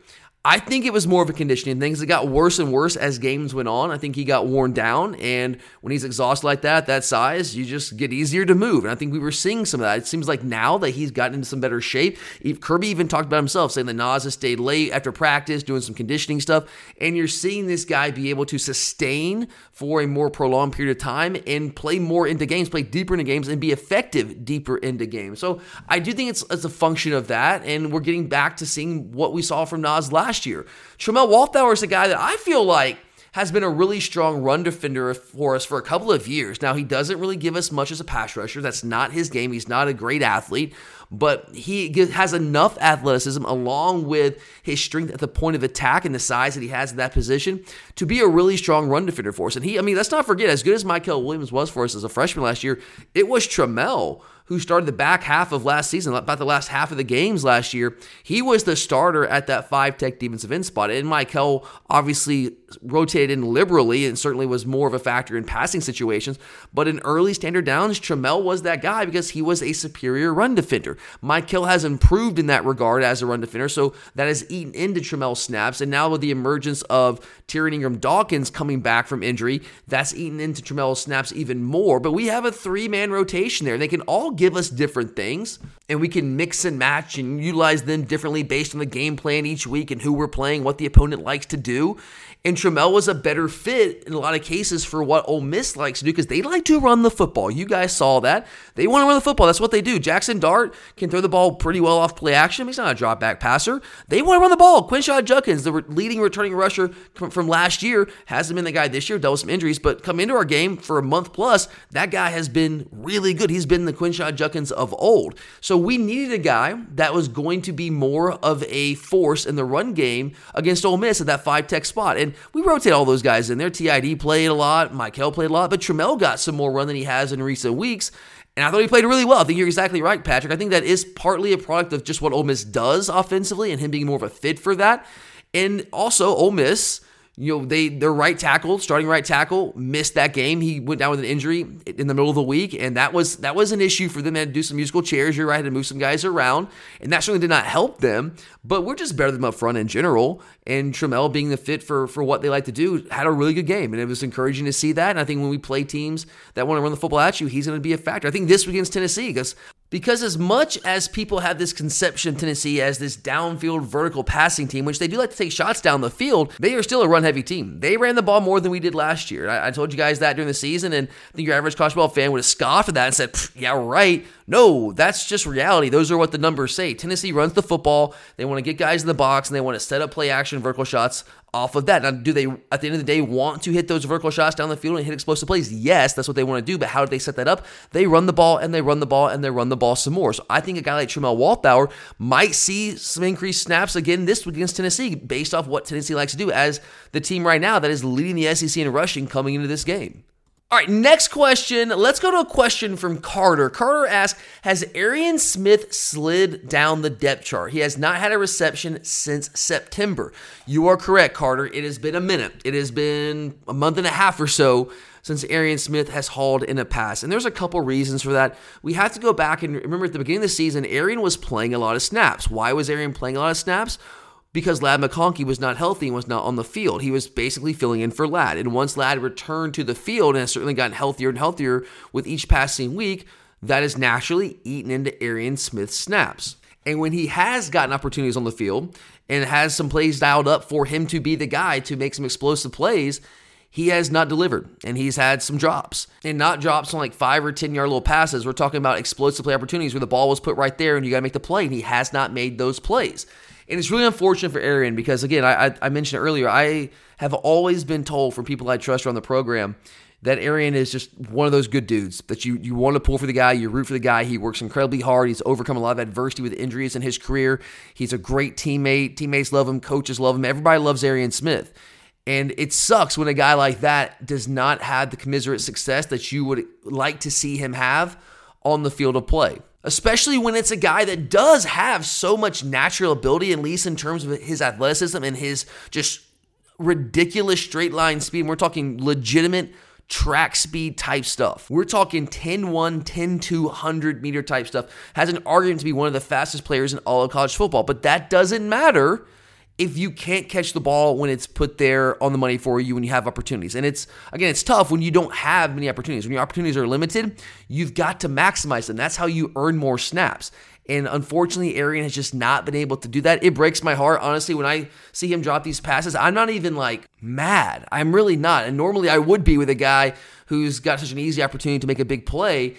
I think it was more of a conditioning thing. It got worse and worse as games went on. I think he got worn down, and when he's exhausted like that, that size, you just get easier to move. And I think we were seeing some of that. It seems like now that he's gotten into some better shape. Kirby even talked about himself, saying that Nas has stayed late after practice, doing some conditioning stuff, and you're seeing this guy be able to sustain for a more prolonged period of time and play more into games, play deeper into games, and be effective deeper into games. So I do think it's, it's a function of that, and we're getting back to seeing what we saw from Nas last last year. Tramel Walthour is a guy that I feel like has been a really strong run defender for us for a couple of years. Now, he doesn't really give us much as a pass rusher. That's not his game. He's not a great athlete, but he has enough athleticism along with his strength at the point of attack and the size that he has in that position to be a really strong run defender for us. And he, I mean, let's not forget, as good as Michael Williams was for us as a freshman last year, it was Tramel who started the back half of last season, about the last half of the games last year. He was the starter at that five tech defensive end spot. And Mykel obviously rotated in liberally and certainly was more of a factor in passing situations. But in early standard downs, Tramel was that guy because he was a superior run defender. Mykel has improved in that regard as a run defender, so that has eaten into Tramel's snaps. And now with the emergence of Tyrion Ingram Dawkins coming back from injury, that's eaten into Tramel's snaps even more. But we have a three man rotation there. They can all give us different things, and we can mix and match and utilize them differently based on the game plan each week and who we're playing, what the opponent likes to do. And Tramel was a better fit in a lot of cases for what Ole Miss likes to do because they like to run the football. You guys saw that. They want to run the football. That's what they do. Jackson Dart can throw the ball pretty well off play action. He's not a drop back passer. They want to run the ball. Quinshon Judkins, the leading returning rusher from last year, hasn't been the guy this year, dealt with some injuries, but come into our game for a month plus, that guy has been really good. He's been the Quinshon Judkins of old. So we needed a guy that was going to be more of a force in the run game against Ole Miss at that five tech spot. And we rotate all those guys in there. TID played a lot, Mykel played a lot, but Tramel got some more run than he has in recent weeks. And I thought he played really well. I think you're exactly right, Patrick. I think that is partly a product of just what Ole Miss does offensively and him being more of a fit for that. And also, Ole Miss you know, they their right tackle, starting right tackle, missed that game. He went down with an injury in the middle of the week, and that was that was an issue for them. They had to do some musical chairs. You're right, had to move some guys around, and that certainly did not help them. But we're just better than them up front in general. And Tramel being the fit for for what they like to do had a really good game, and it was encouraging to see that. And I think when we play teams that want to run the football at you, he's going to be a factor. I think this against Tennessee because because as much as people have this conception of Tennessee as this downfield vertical passing team, which they do like to take shots down the field, they are still a run heavy team. They ran the ball more than we did last year. I, I told you guys that during the season, and I think your average college football fan would have scoffed at that and said, yeah, right. No, that's just reality. Those are what the numbers say. Tennessee runs the football. They want to get guys in the box and they want to set up play action vertical shots off of that. Now, do they, at the end of the day, want to hit those vertical shots down the field and hit explosive plays? Yes, that's what they want to do. But how do they set that up? They run the ball and they run the ball and they run the ball some more. So I think a guy like Tramel Walthour might see some increased snaps again this week against Tennessee based off what Tennessee likes to do as the team right now that is leading the SEC in rushing coming into this game. All right, next question. Let's go to a question from Carter. Carter asks Has Arian Smith slid down the depth chart? He has not had a reception since September. You are correct, Carter. It has been a minute. It has been a month and a half or so since Arian Smith has hauled in a pass. And there's a couple reasons for that. We have to go back and remember at the beginning of the season, Arian was playing a lot of snaps. Why was Arian playing a lot of snaps? Because Ladd McConkey was not healthy and was not on the field. He was basically filling in for Ladd. And once Ladd returned to the field and has certainly gotten healthier and healthier with each passing week, that is naturally eaten into Arian Smith's snaps. And when he has gotten opportunities on the field and has some plays dialed up for him to be the guy to make some explosive plays, he has not delivered and he's had some drops and not drops on like five or 10 yard little passes. We're talking about explosive play opportunities where the ball was put right there and you got to make the play and he has not made those plays. And it's really unfortunate for Arian because, again, I, I mentioned earlier, I have always been told from people I trust around the program that Arian is just one of those good dudes that you, you want to pull for the guy, you root for the guy. He works incredibly hard. He's overcome a lot of adversity with injuries in his career. He's a great teammate. Teammates love him, coaches love him. Everybody loves Arian Smith. And it sucks when a guy like that does not have the commiserate success that you would like to see him have on the field of play especially when it's a guy that does have so much natural ability, at least in terms of his athleticism and his just ridiculous straight line speed. We're talking legitimate track speed type stuff. We're talking 10 1, 10 200 meter type stuff. Has an argument to be one of the fastest players in all of college football, but that doesn't matter if you can't catch the ball when it's put there on the money for you when you have opportunities. And it's again, it's tough when you don't have many opportunities. When your opportunities are limited, you've got to maximize them. That's how you earn more snaps. And unfortunately, Arian has just not been able to do that. It breaks my heart, honestly, when I see him drop these passes. I'm not even like mad. I'm really not. And normally I would be with a guy who's got such an easy opportunity to make a big play.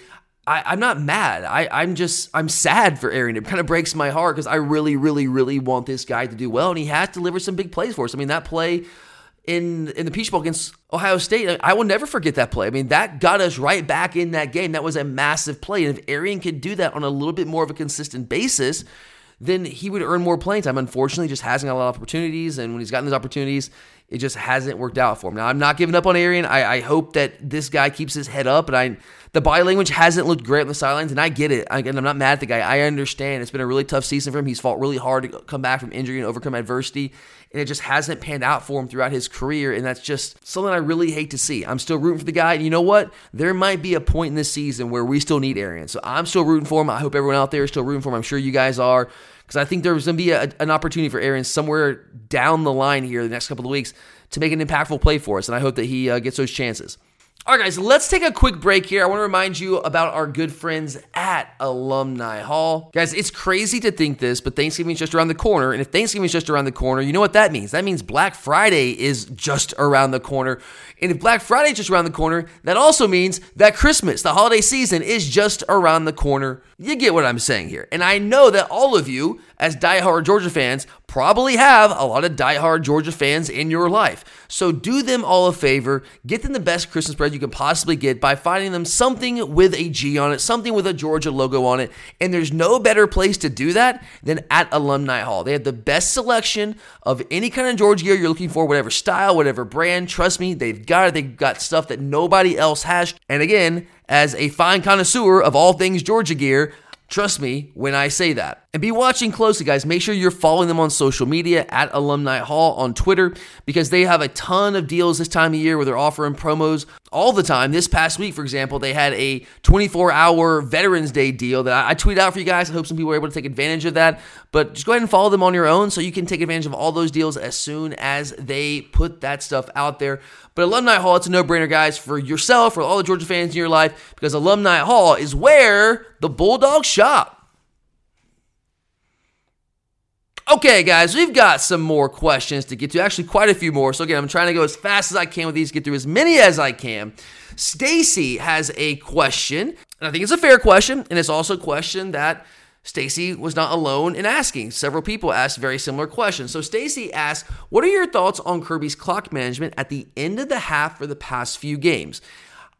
I, am not mad. I, I'm just I'm sad for Arian. It kind of breaks my heart because I really, really, really want this guy to do well, and he has delivered some big plays for us. I mean, that play in in the Peach Bowl against Ohio State, I will never forget that play. I mean, that got us right back in that game. That was a massive play, and if Arian could do that on a little bit more of a consistent basis, then he would earn more playing time. Unfortunately, just hasn't got a lot of opportunities, and when he's gotten those opportunities, it just hasn't worked out for him. Now I'm not giving up on Arian. I, I hope that this guy keeps his head up, and I the body language hasn't looked great on the sidelines, and I get it. I, and I'm not mad at the guy. I understand it's been a really tough season for him. He's fought really hard to come back from injury and overcome adversity, and it just hasn't panned out for him throughout his career, and that's just something I really hate to see. I'm still rooting for the guy, and you know what? There might be a point in this season where we still need Arian, so I'm still rooting for him. I hope everyone out there is still rooting for him. I'm sure you guys are because I think there's going to be a, an opportunity for Aaron somewhere down the line here the next couple of weeks to make an impactful play for us, and I hope that he uh, gets those chances. All right, guys, let's take a quick break here. I want to remind you about our good friends at Alumni Hall. Guys, it's crazy to think this, but Thanksgiving is just around the corner. And if Thanksgiving is just around the corner, you know what that means? That means Black Friday is just around the corner. And if Black Friday is just around the corner, that also means that Christmas, the holiday season, is just around the corner. You get what I'm saying here. And I know that all of you, as diehard Georgia fans, probably have a lot of diehard Georgia fans in your life. So do them all a favor, get them the best Christmas present you can possibly get by finding them something with a G on it, something with a Georgia logo on it. And there's no better place to do that than at Alumni Hall. They have the best selection of any kind of Georgia gear you're looking for, whatever style, whatever brand. Trust me, they've got it. They've got stuff that nobody else has. And again, as a fine connoisseur of all things Georgia gear, Trust me when I say that. And be watching closely, guys. Make sure you're following them on social media at Alumni Hall on Twitter because they have a ton of deals this time of year where they're offering promos all the time. This past week, for example, they had a 24 hour Veterans Day deal that I, tweeted out for you guys. I hope some people were able to take advantage of that. But just go ahead and follow them on your own so you can take advantage of all those deals as soon as they put that stuff out there. But Alumni Hall, it's a no brainer, guys, for yourself, for all the Georgia fans in your life, because Alumni Hall is where the Bulldogs shop. Okay, guys, we've got some more questions to get to. Actually, quite a few more. So again, I'm trying to go as fast as I can with these, get through as many as I can. Stacy has a question, and I think it's a fair question, and it's also a question that Stacy was not alone in asking. Several people asked very similar questions. So Stacy asked, "What are your thoughts on Kirby's clock management at the end of the half for the past few games?"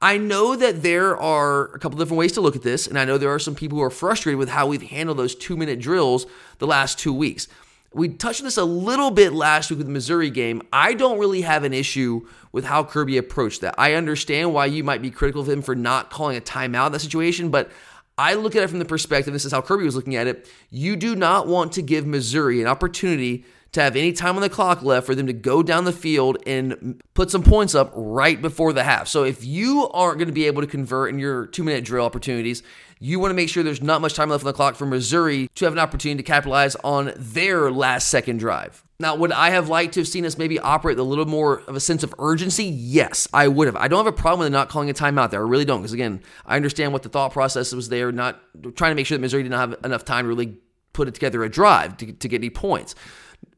I know that there are a couple different ways to look at this, and I know there are some people who are frustrated with how we've handled those two minute drills the last two weeks. We touched on this a little bit last week with the Missouri game. I don't really have an issue with how Kirby approached that. I understand why you might be critical of him for not calling a timeout in that situation, but I look at it from the perspective, this is how Kirby was looking at it. You do not want to give Missouri an opportunity to have any time on the clock left for them to go down the field and put some points up right before the half. So if you aren't going to be able to convert in your two minute drill opportunities, you want to make sure there's not much time left on the clock for Missouri to have an opportunity to capitalize on their last second drive. Now, would I have liked to have seen us maybe operate a little more of a sense of urgency? Yes, I would have. I don't have a problem with not calling a timeout there. I really don't, because again, I understand what the thought process was there, not trying to make sure that Missouri didn't have enough time to really put it together a drive to, to get any points.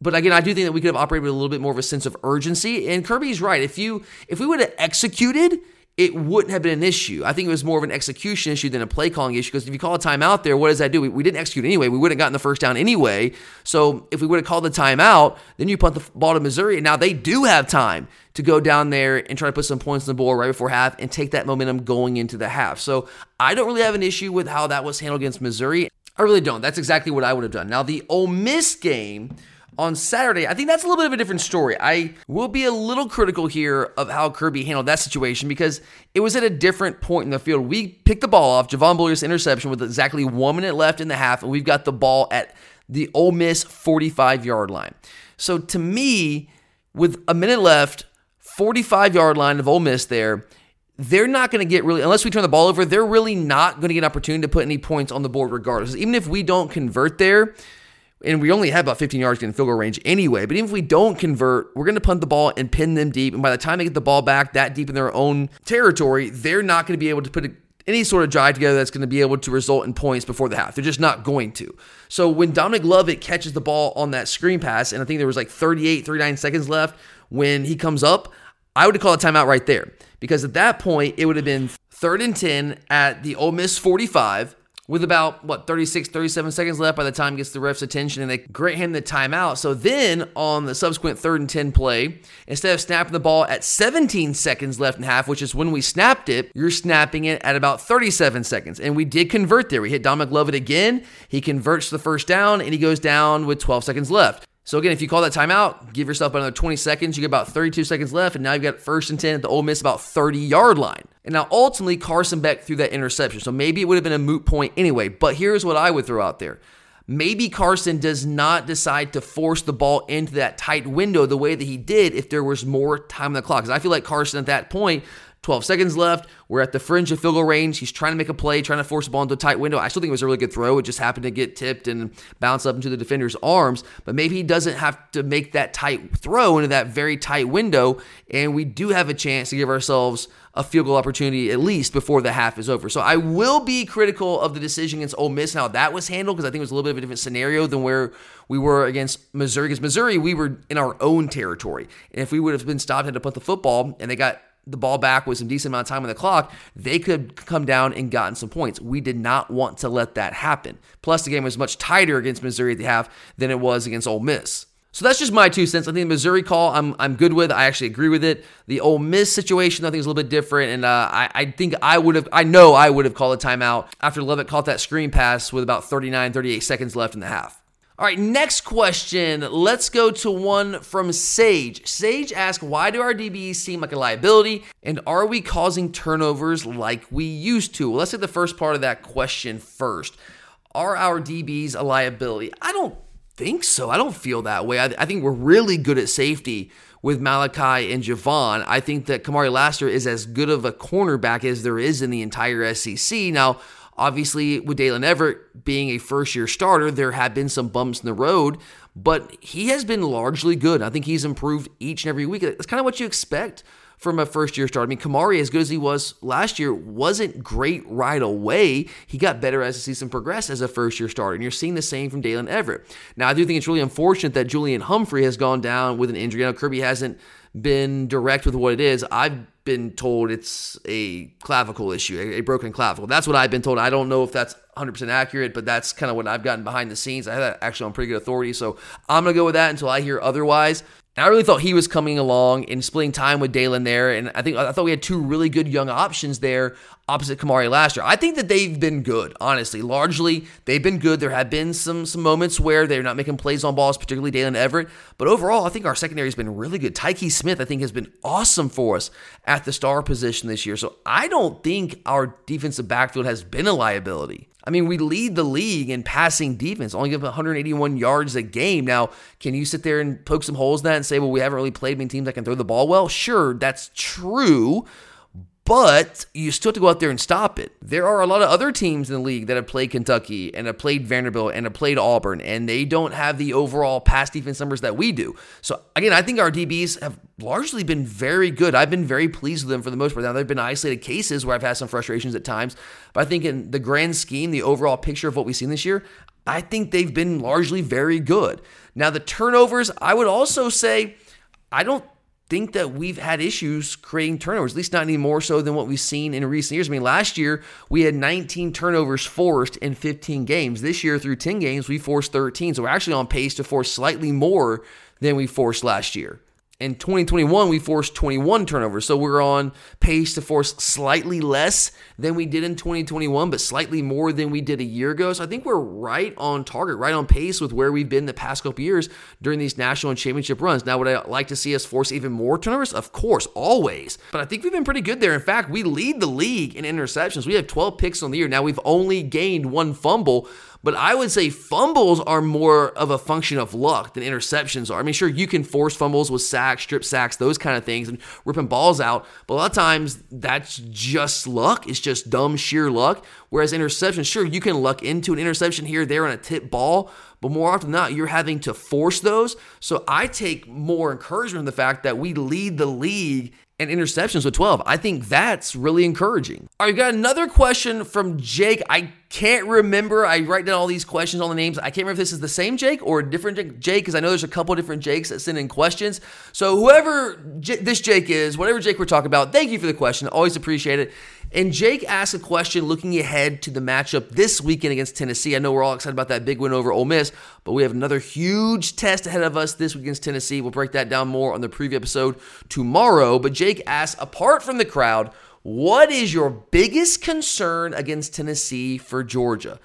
But again, I do think that we could have operated with a little bit more of a sense of urgency. And Kirby's right. If you if we would have executed it wouldn't have been an issue. I think it was more of an execution issue than a play calling issue because if you call a timeout there, what does that do? We, we didn't execute anyway. We wouldn't have gotten the first down anyway. So if we would have called the timeout, then you punt the ball to Missouri. And now they do have time to go down there and try to put some points on the board right before half and take that momentum going into the half. So I don't really have an issue with how that was handled against Missouri. I really don't. That's exactly what I would have done. Now, the Ole Miss game on Saturday, I think that's a little bit of a different story. I will be a little critical here of how Kirby handled that situation because it was at a different point in the field. We picked the ball off, Javon Bullard's interception with exactly one minute left in the half, and we've got the ball at the Ole Miss 45 yard line. So to me, with a minute left, 45 yard line of Ole Miss there, they're not going to get really, unless we turn the ball over, they're really not going to get an opportunity to put any points on the board regardless. Even if we don't convert there, and we only have about 15 yards in field goal range anyway. But even if we don't convert, we're going to punt the ball and pin them deep. And by the time they get the ball back that deep in their own territory, they're not going to be able to put a, any sort of drive together that's going to be able to result in points before the half. They're just not going to. So when Dominic Lovett catches the ball on that screen pass, and I think there was like 38, 39 seconds left when he comes up, I would have called a timeout right there. Because at that point, it would have been third and 10 at the Ole Miss 45 with about what 36 37 seconds left by the time gets the ref's attention and they grant him the timeout. So then on the subsequent third and 10 play instead of snapping the ball at 17 seconds left in half which is when we snapped it you're snapping it at about 37 seconds. And we did convert there. We hit dominic lovett again. He converts the first down and he goes down with 12 seconds left So again, if you call that timeout, give yourself another 20 seconds. You get about 32 seconds left, and now you've got first and 10 at the Ole Miss about 30 yard line. And now ultimately, Carson Beck threw that interception. So maybe it would have been a moot point anyway. But here's what I would throw out there. Maybe Carson does not decide to force the ball into that tight window the way that he did if there was more time on the clock. Because I feel like Carson at that point 12 seconds left. We're at the fringe of field goal range. He's trying to make a play, trying to force the ball into a tight window. I still think it was a really good throw. It just happened to get tipped and bounce up into the defender's arms. But maybe he doesn't have to make that tight throw into that very tight window. And we do have a chance to give ourselves a field goal opportunity at least before the half is over. So I will be critical of the decision against Ole Miss and how that was handled because I think it was a little bit of a different scenario than where we were against Missouri. Because Missouri, we were in our own territory. And if we would have been stopped and had to put the football and they got the ball back with some decent amount of time on the clock, they could come down and gotten some points. We did not want to let that happen. Plus, the game was much tighter against Missouri at the half than it was against Ole Miss. So that's just my two cents. I think the Missouri call, I'm I'm good with. I actually agree with it. The Ole Miss situation, I think is a little bit different, and uh, I I think I would have, I know I would have called a timeout after Lovett caught that screen pass with about 39, 38 seconds left in the half. All right, next question. Let's go to one from Sage. Sage asks, Why do our DBs seem like a liability? And are we causing turnovers like we used to? Well, let's take the first part of that question first. Are our DBs a liability? I don't think so. I don't feel that way. I, I think we're really good at safety with Malaki and Javon. I think that Kamari Lassiter is as good of a cornerback as there is in the entire SEC. Now, Obviously, with Daylen Everett being a first year starter, there have been some bumps in the road, but he has been largely good. I think he's improved each and every week. That's kind of what you expect from a first year starter. I mean, Kamari, as good as he was last year, wasn't great right away. He got better as the season progressed as a first year starter. And you're seeing the same from Daylen Everett. Now, I do think it's really unfortunate that Julian Humphrey has gone down with an injury. Now, Kirby hasn't been direct with what it is. I've been told it's a clavicle issue, a, a, broken clavicle. That's what I've been told. I don't know if that's 100% accurate, but that's kind of what I've gotten behind the scenes. I have that actually on pretty good authority. So I'm going to go with that until I hear otherwise. And I really thought he was coming along and splitting time with Daylen there. And I think I thought we had two really good young options there opposite Kamari last year. I think that they've been good, honestly. Largely, they've been good. There have been some some moments where they're not making plays on balls, particularly Daylen Everett. But overall, I think our secondary has been really good. Tykee Smith, I think, has been awesome for us at the star position this year. So I don't think our defensive backfield has been a liability. I mean, we lead the league in passing defense, only give 181 yards a game. Now, can you sit there and poke some holes in that and say, well, we haven't really played many teams that can throw the ball well? Sure, that's true but you still have to go out there and stop it. There are a lot of other teams in the league that have played Kentucky and have played Vanderbilt and have played Auburn, and they don't have the overall pass defense numbers that we do. So, again, I think our DBs have largely been very good. I've been very pleased with them for the most part. Now, there have been isolated cases where I've had some frustrations at times, but I think in the grand scheme, the overall picture of what we've seen this year, I think they've been largely very good. Now, the turnovers, I would also say, I don't think that we've had issues creating turnovers, at least not any more so than what we've seen in recent years. I mean, last year we had 19 turnovers forced in 15 games. This year, through 10 games, we forced 13. So we're actually on pace to force slightly more than we forced last year. In 2021, we forced 21 turnovers. So we're on pace to force slightly less than we did in 2021, but slightly more than we did a year ago. So I think we're right on target, right on pace with where we've been the past couple years during these national and championship runs. Now, would I like to see us force even more turnovers? Of course, always. But I think we've been pretty good there. In fact, we lead the league in interceptions. We have 12 picks on the year. Now, we've only gained one fumble, but I would say fumbles are more of a function of luck than interceptions are. I mean, sure, you can force fumbles with sacks, strip sacks, those kind of things, and ripping balls out. But a lot of times that's just luck. It's just dumb, sheer luck. Whereas interceptions, sure, you can luck into an interception here, there, on a tip ball. But more often than not, you're having to force those. So I take more encouragement in the fact that we lead the league and interceptions with 12. I think that's really encouraging. All right, got another question from Jake. I can't remember. I write down all these questions, all the names. I can't remember if this is the same Jake or a different Jake because I know there's a couple different Jakes that send in questions. So whoever J- this Jake is, whatever Jake we're talking about, thank you for the question. Always appreciate it. And Jake asked a question looking ahead to the matchup this weekend against Tennessee. I know we're all excited about that big win over Ole Miss, but we have another huge test ahead of us this week against Tennessee. We'll break that down more on the preview episode tomorrow. But Jake asked, apart from the crowd, what is your biggest concern against Tennessee for Georgia?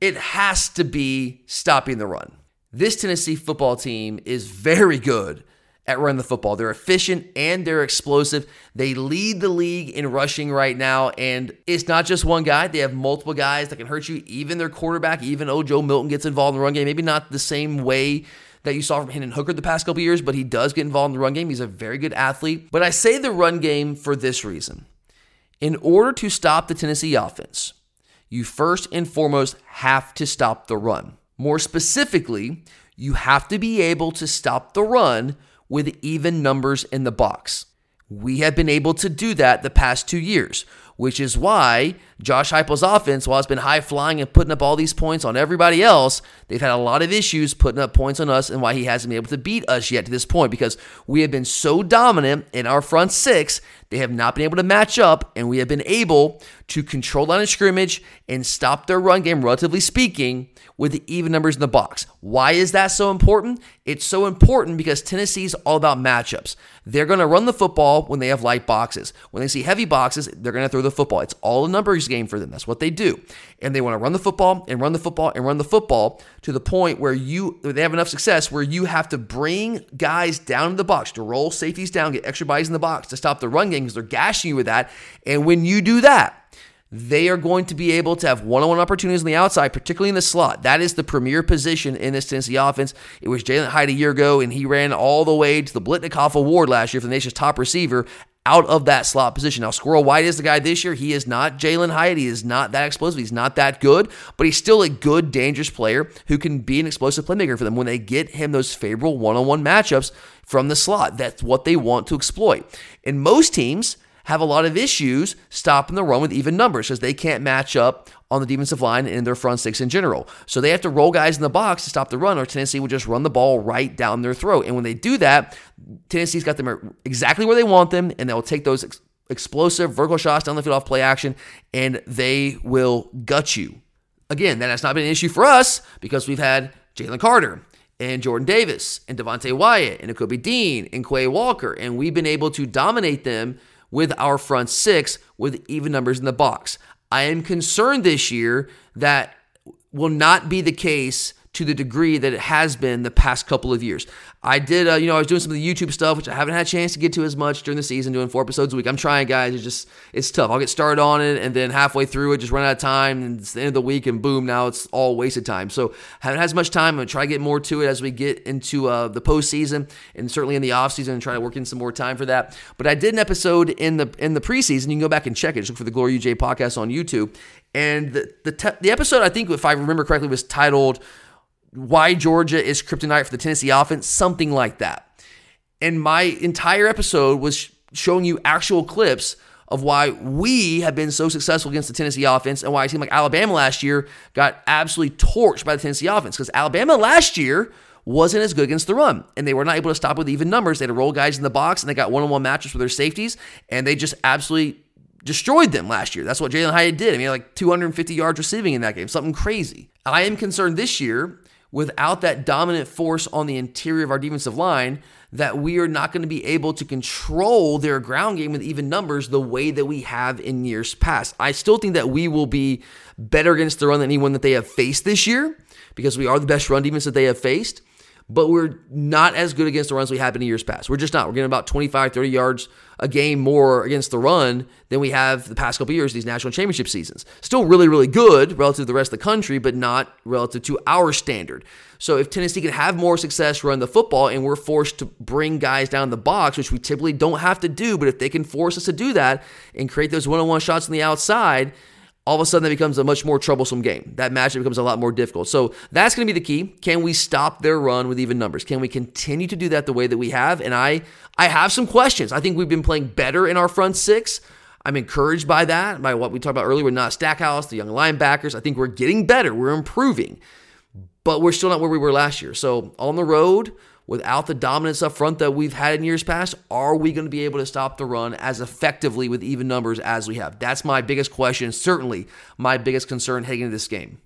It has to be stopping the run. This Tennessee football team is very good at running the football. They're efficient and they're explosive. They lead the league in rushing right now, and it's not just one guy. They have multiple guys that can hurt you. Even their quarterback, even Joe Milton gets involved in the run game. Maybe not the same way that you saw from Hendon Hooker the past couple years, but he does get involved in the run game. He's a very good athlete. But I say the run game for this reason. In order to stop the Tennessee offense, you first and foremost have to stop the run. More specifically, you have to be able to stop the run with even numbers in the box. We have been able to do that the past two years, which is why Josh Heupel's offense, while it's been high flying and putting up all these points on everybody else, they've had a lot of issues putting up points on us and why he hasn't been able to beat us yet to this point because we have been so dominant in our front six, they have not been able to match up, and we have been able to control line of scrimmage and stop their run game, relatively speaking, with the even numbers in the box. Why is that so important? It's so important because Tennessee's all about matchups. They're going to run the football when they have light boxes. When they see heavy boxes, they're going to throw the football. It's all a numbers game for them. That's what they do. And they want to run the football and run the football and run the football to the point where you they have enough success where you have to bring guys down to the box to roll safeties down, get extra bodies in the box to stop the run game because they're gashing you with that. And when you do that, they are going to be able to have one-on-one opportunities on the outside, particularly in the slot. That is the premier position in this Tennessee offense. It was Jalin Hyatt a year ago, and he ran all the way to the Biletnikoff Award last year for the nation's top receiver out of that slot position. Now, Squirrel White is the guy this year. He is not Jalin Hyatt. He is not that explosive. He's not that good, but he's still a good, dangerous player who can be an explosive playmaker for them when they get him those favorable one-on-one matchups from the slot. That's what they want to exploit. And most teams – have a lot of issues stopping the run with even numbers because they can't match up on the defensive line and their front six in general. So they have to roll guys in the box to stop the run, or Tennessee will just run the ball right down their throat. And when they do that, Tennessee's got them exactly where they want them, and they'll take those ex- explosive vertical shots down the field off play action, and they will gut you. Again, that has not been an issue for us because we've had Jalen Carter and Jordan Davis and Devonte Wyatt and Kobe Dean and Quay Walker, and we've been able to dominate them with our front six with even numbers in the box. I am concerned this year that will not be the case to the degree that it has been the past couple of years. I did, uh, you know, I was doing some of the YouTube stuff, which I haven't had a chance to get to as much during the season, doing four episodes a week. I'm trying, guys. It's just, it's tough. I'll get started on it, and then halfway through it, just run out of time, and it's the end of the week, and boom, now it's all wasted time. So I haven't had as much time. I'm gonna try to get more to it as we get into uh, the postseason, and certainly in the off season, and try to work in some more time for that. But I did an episode in the in the preseason. You can go back and check it. Just look for the Glory UGA podcast on YouTube. And the the, te- the episode, I think, if I remember correctly, was titled why Georgia is kryptonite for the Tennessee offense, something like that. And my entire episode was showing you actual clips of why we have been so successful against the Tennessee offense and why a team like Alabama last year got absolutely torched by the Tennessee offense. Because Alabama last year wasn't as good against the run, and they were not able to stop with even numbers. They had to roll guys in the box, and they got one-on-one matches with their safeties, and they just absolutely destroyed them last year. That's what Jalin Hyatt did. I mean, like 250 yards receiving in that game, something crazy. I am concerned this year without that dominant force on the interior of our defensive line that we are not going to be able to control their ground game with even numbers the way that we have in years past. I still think that we will be better against the run than anyone that they have faced this year because we are the best run defense that they have faced but we're not as good against the runs we have in years past. We're just not. We're getting about 25, 30 yards a game more against the run than we have the past couple years, these national championship seasons. Still really, really good relative to the rest of the country, but not relative to our standard. So if Tennessee can have more success run the football and we're forced to bring guys down the box, which we typically don't have to do, but if they can force us to do that and create those one on one shots on the outside, all of a sudden that becomes a much more troublesome game. That matchup becomes a lot more difficult. So that's going to be the key. Can we stop their run with even numbers? Can we continue to do that the way that we have? And I I have some questions. I think we've been playing better in our front six. I'm encouraged by that, by what we talked about earlier with Nas Stackhouse, the young linebackers. I think we're getting better. We're improving. But we're still not where we were last year. So on the road, without the dominance up front that we've had in years past, are we going to be able to stop the run as effectively with even numbers as we have? That's my biggest question, certainly my biggest concern heading into this game.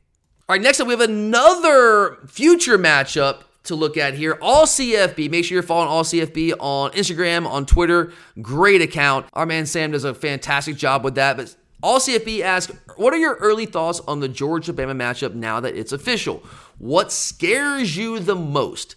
All right, next up, we have another future matchup to look at here. All CFB. Make sure you're following All CFB on Instagram, on Twitter. Great account. Our man Sam does a fantastic job with that. But All CFB asks, what are your early thoughts on the Georgia Bama matchup now that it's official? What scares you the most?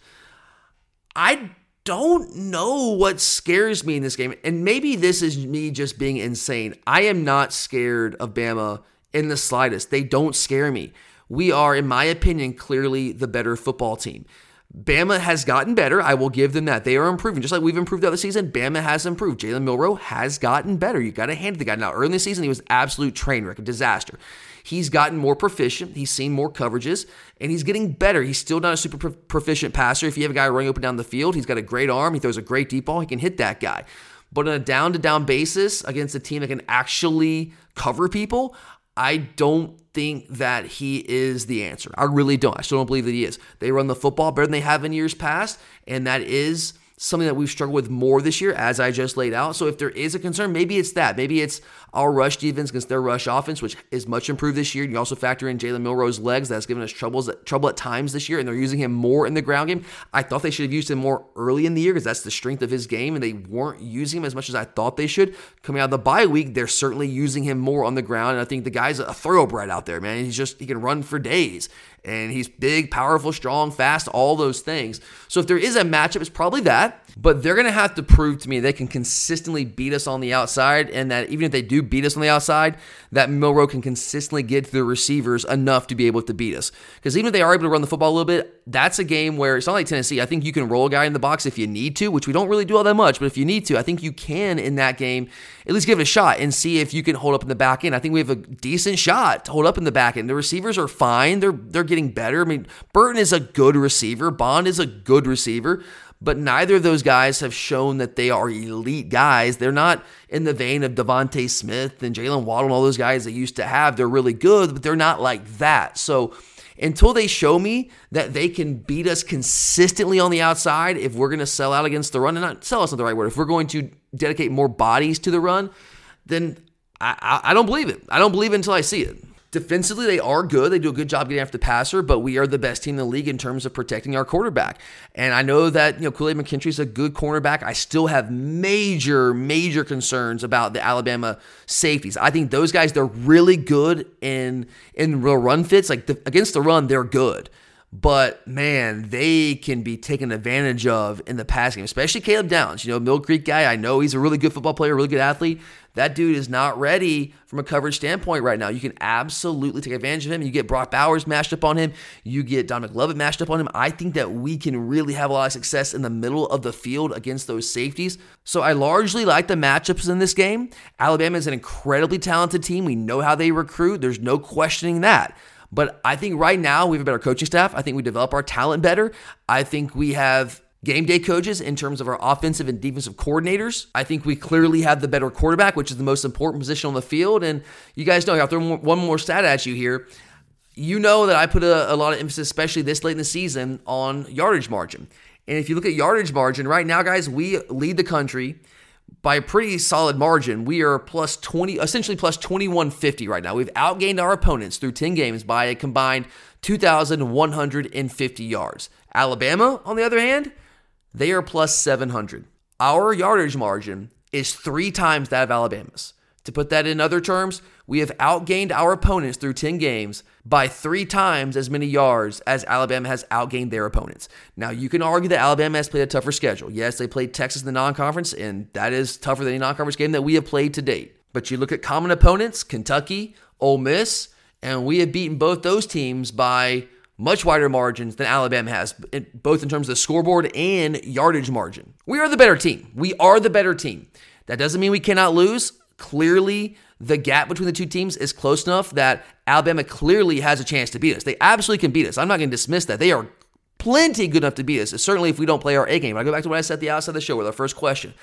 I don't know what scares me in this game. And maybe this is me just being insane. I am not scared of Bama in the slightest. They don't scare me. We are, in my opinion, clearly the better football team. Bama has gotten better. I will give them that. They are improving. Just like we've improved the other season, Bama has improved. Jalen Milroe has gotten better. You got to hand it the guy. Now, early in the season, he was absolute train wreck, a disaster. He's gotten more proficient. He's seen more coverages, and he's getting better. He's still not a super proficient passer. If you have a guy running up and down the field, he's got a great arm. He throws a great deep ball. He can hit that guy. But on a down to down basis against a team that can actually cover people, I don't think that he is the answer. I really don't. I still don't believe that he is. They run the football better than they have in years past, and that is something that we've struggled with more this year, as I just laid out. So if there is a concern, maybe it's that. Maybe it's our rush defense against their rush offense, which is much improved this year. You also factor in Jalen Milroe's legs. That's given us troubles trouble at times this year, and they're using him more in the ground game. I thought they should have used him more early in the year because that's the strength of his game, and they weren't using him as much as I thought they should. Coming out of the bye week, they're certainly using him more on the ground, and I think the guy's a thoroughbred out there, man. He's just he can run for days and he's big, powerful, strong, fast, all those things. So if there is a matchup, it's probably that. But they're going to have to prove to me they can consistently beat us on the outside, and that even if they do beat us on the outside, that Milroe can consistently get to the receivers enough to be able to beat us. Because even if they are able to run the football a little bit, that's a game where it's not like Tennessee. I think you can roll a guy in the box if you need to, which we don't really do all that much, but if you need to, I think you can in that game at least give it a shot and see if you can hold up in the back end. I think we have a decent shot to hold up in the back end. The receivers are fine. They're they're getting better. I mean, Burton is a good receiver. Bond is a good receiver. But neither of those guys have shown that they are elite guys. They're not in the vein of DeVonta Smith and Jaylen Waddle and all those guys they used to have. They're really good, but they're not like that. So until they show me that they can beat us consistently on the outside, if we're going to sell out against the run, and not sell us not the right word, if we're going to dedicate more bodies to the run, then I, I, I don't believe it. I don't believe it until I see it. Defensively, they are good. They do a good job getting after the passer, but we are the best team in the league in terms of protecting our quarterback. And I know that, you know, Kool-Aid is a good cornerback. I still have major, major concerns about the Alabama safeties. I think those guys, they're really good in in real run fits. Like the, against the run, they're good but man, they can be taken advantage of in the pass game, especially Caleb Downs. You know, Mill Creek guy, I know he's a really good football player, really good athlete. That dude is not ready from a coverage standpoint right now. You can absolutely take advantage of him. You get Brock Bowers matched up on him. You get Dominic Lovett matched up on him. I think that we can really have a lot of success in the middle of the field against those safeties. So I largely like the matchups in this game. Alabama is an incredibly talented team. We know how they recruit. There's no questioning that. But I think right now we have a better coaching staff. I think we develop our talent better. I think we have game day coaches in terms of our offensive and defensive coordinators. I think we clearly have the better quarterback, which is the most important position on the field. And you guys know, I'll throw one more stat at you here. You know that I put a, a lot of emphasis, especially this late in the season, on yardage margin. And if you look at yardage margin right now, guys, we lead the country by a pretty solid margin. We are plus 20, essentially plus 2150 right now. We've outgained our opponents through 10 games by a combined 2,150 yards. Alabama, on the other hand, they are plus 700. Our yardage margin is three times that of Alabama's. To put that in other terms, we have outgained our opponents through 10 games by three times as many yards as Alabama has outgained their opponents. Now, you can argue that Alabama has played a tougher schedule. Yes, they played Texas in the non conference, and that is tougher than any non conference game that we have played to date. But you look at common opponents Kentucky, Ole Miss, and we have beaten both those teams by much wider margins than Alabama has, both in terms of the scoreboard and yardage margin. We are the better team. We are the better team. That doesn't mean we cannot lose. Clearly, the gap between the two teams is close enough that Alabama clearly has a chance to beat us. They absolutely can beat us. I'm not going to dismiss that. They are plenty good enough to beat us. Certainly, if we don't play our A game. I go back to what I said at the outside of the show with our first question.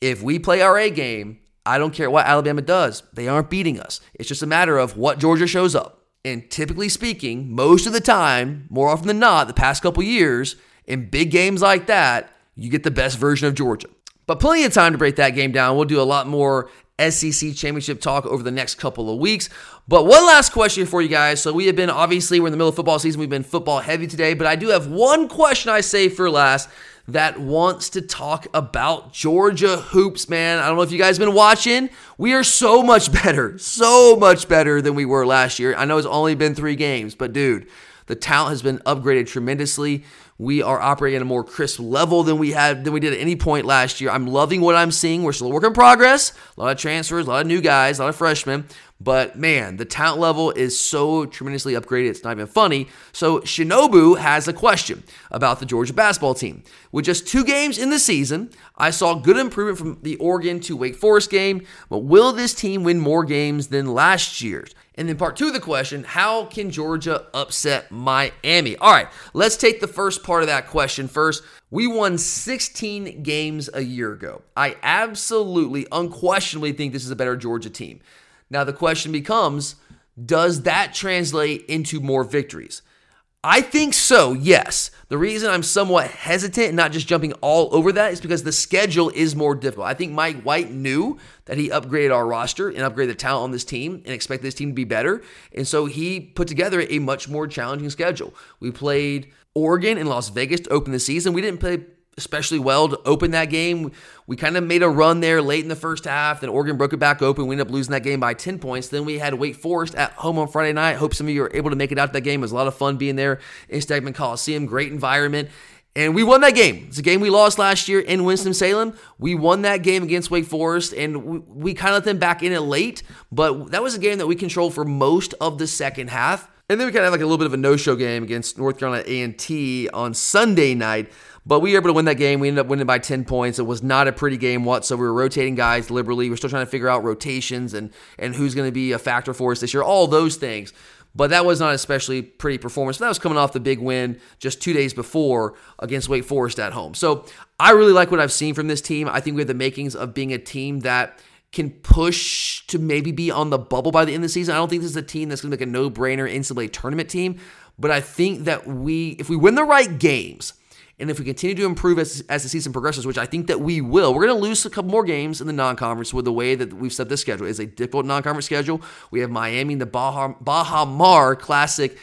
If we play our A game, I don't care what Alabama does. They aren't beating us. It's just a matter of what Georgia shows up. And typically speaking, most of the time, more often than not, the past couple years, in big games like that, you get the best version of Georgia. But plenty of time to break that game down. We'll do a lot more SEC championship talk over the next couple of weeks. But one last question for you guys. So we have been obviously we're in the middle of football season. We've been football heavy today, but I do have one question I say for last. that wants to talk about Georgia hoops, man. I don't know if you guys been watching. We are so much better, so much better than we were last year. I know it's only been three games, but dude, the talent has been upgraded tremendously. We are operating at a more crisp level than we had than we did at any point last year. I'm loving what I'm seeing. We're still a work in progress. A lot of transfers, a lot of new guys, a lot of freshmen. But man, the talent level is so tremendously upgraded, it's not even funny. So Shinobu has a question about the Georgia basketball team. With just two games in the season, I saw good improvement from the Oregon to Wake Forest game, but will this team win more games than last year's? And then part two of the question how can Georgia upset Miami? All right, let's take the first part of that question first. We won 16 games a year ago. I absolutely, unquestionably think this is a better Georgia team. Now, the question becomes does that translate into more victories? I think so, yes. The reason I'm somewhat hesitant and not just jumping all over that is because the schedule is more difficult. I think Mike White knew that he upgraded our roster and upgraded the talent on this team and expected this team to be better. And so he put together a much more challenging schedule. We played Oregon and Las Vegas to open the season. We didn't play especially well to open that game. We kind of made a run there late in the first half. Then Oregon broke it back open. We ended up losing that game by 10 points. Then we had Wake Forest at home on Friday night. Hope some of you are able to make it out to that game. It was a lot of fun being there in Stegeman Coliseum. Great environment. And we won that game. It's a game we lost last year in Winston-Salem. We won that game against Wake Forest, and we, we kind of let them back in it late. But that was a game that we controlled for most of the second half. And then we kind of had like a little bit of a no-show game against North Carolina A&T on Sunday night. But we were able to win that game. We ended up winning by 10 points. It was not a pretty game whatsoever. We were rotating guys liberally. We're still trying to figure out rotations and, and who's going to be a factor for us this year, all those things. But that was not especially pretty performance. That was coming off the big win just two days before against Wake Forest at home. So I really like what I've seen from this team. I think we have the makings of being a team that can push to maybe be on the bubble by the end of the season. I don't think this is a team that's going to make a no-brainer NCAA tournament team, but I think that we, if we win the right games, and if we continue to improve as, as the season progresses, which I think that we will, we're going to lose a couple more games in the non-conference with the way that we've set this schedule. It's a difficult non-conference schedule. We have Miami, in the Baja, Baha Mar Classic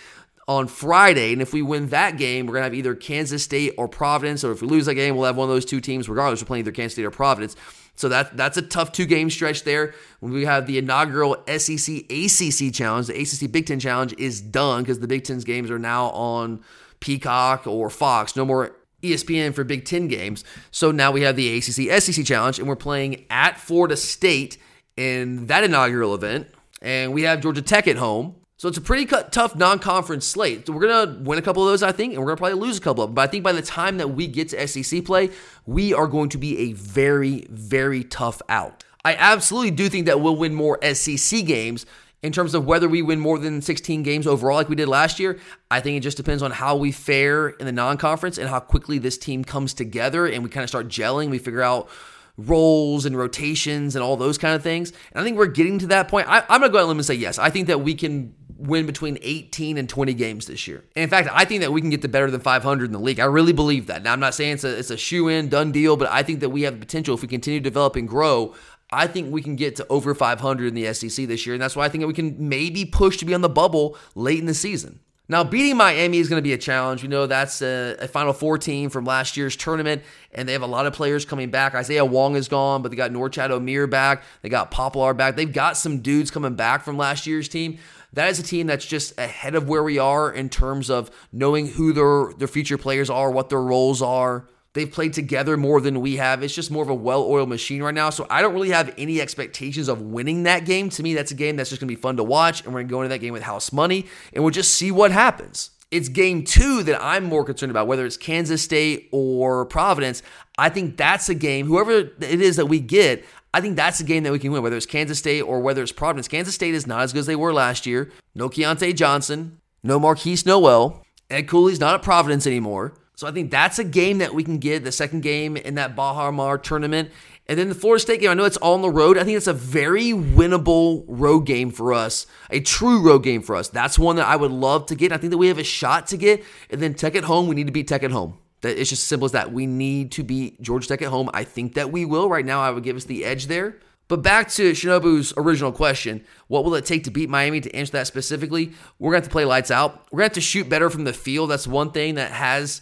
on Friday. And if we win that game, we're going to have either Kansas State or Providence. Or if we lose that game, we'll have one of those two teams, regardless. We're playing either Kansas State or Providence. So that that's a tough two game stretch there. When we have the inaugural SEC ACC challenge, the ACC Big Ten challenge is done because the Big Ten's games are now on Peacock or Fox. No more ESPN for Big Ten games. So now we have the ACC SEC Challenge, and we're playing at Florida State in that inaugural event. And we have Georgia Tech at home. So it's a pretty tough non-conference slate. So we're gonna win a couple of those, I think, and we're gonna probably lose a couple of them. But I think by the time that we get to SEC play, we are going to be a very, very tough out. I absolutely do think that we'll win more SEC games in terms of whether we win more than 16 games overall like we did last year, I think it just depends on how we fare in the non conference and how quickly this team comes together and we kind of start gelling. We figure out roles and rotations and all those kind of things. And I think we're getting to that point. I, am going to go out and say yes. I think that we can win between 18 and 20 games this year. And in fact, I think that we can get to better than 500 in the league. I really believe that. Now, I'm not saying it's a, it's a shoe in, done deal, but I think that we have the potential if we continue to develop and grow. I think we can get to over 500 in the SEC this year, and that's why I think we can maybe push to be on the bubble late in the season. Now, beating Miami is going to be a challenge. We know that's a, a, Final Four team from last year's tournament, and they have a lot of players coming back. Isaiah Wong is gone, but they got Norchad Omier back. They got Poplar back. They've got some dudes coming back from last year's team. That is a team that's just ahead of where we are in terms of knowing who their, their future players are, what their roles are. They've played together more than we have. It's just more of a well oiled machine right now. So I don't really have any expectations of winning that game. To me, that's a game that's just going to be fun to watch. And we're going to go into that game with house money and we'll just see what happens. It's game two that I'm more concerned about, whether it's Kansas State or Providence. I think that's a game, whoever it is that we get, I think that's a game that we can win, whether it's Kansas State or whether it's Providence. Kansas State is not as good as they were last year. No Keyontae Johnson, no Markquis Nowell. Ed Cooley's not at Providence anymore. So I think that's a game that we can get, the second game in that Baha Mar tournament. And then the Florida State game, I know it's all on the road. I think it's a very winnable road game for us, a true road game for us. That's one that I would love to get. I think that we have a shot to get. And then Tech at home, we need to beat Tech at home. That it's just simple as that. We need to beat Georgia Tech at home. I think that we will. Right now, I would give us the edge there. But back to Shinobu's original question what will it take to beat Miami? To answer that specifically, we're going to have to play lights out. We're going to have to shoot better from the field. That's one thing that has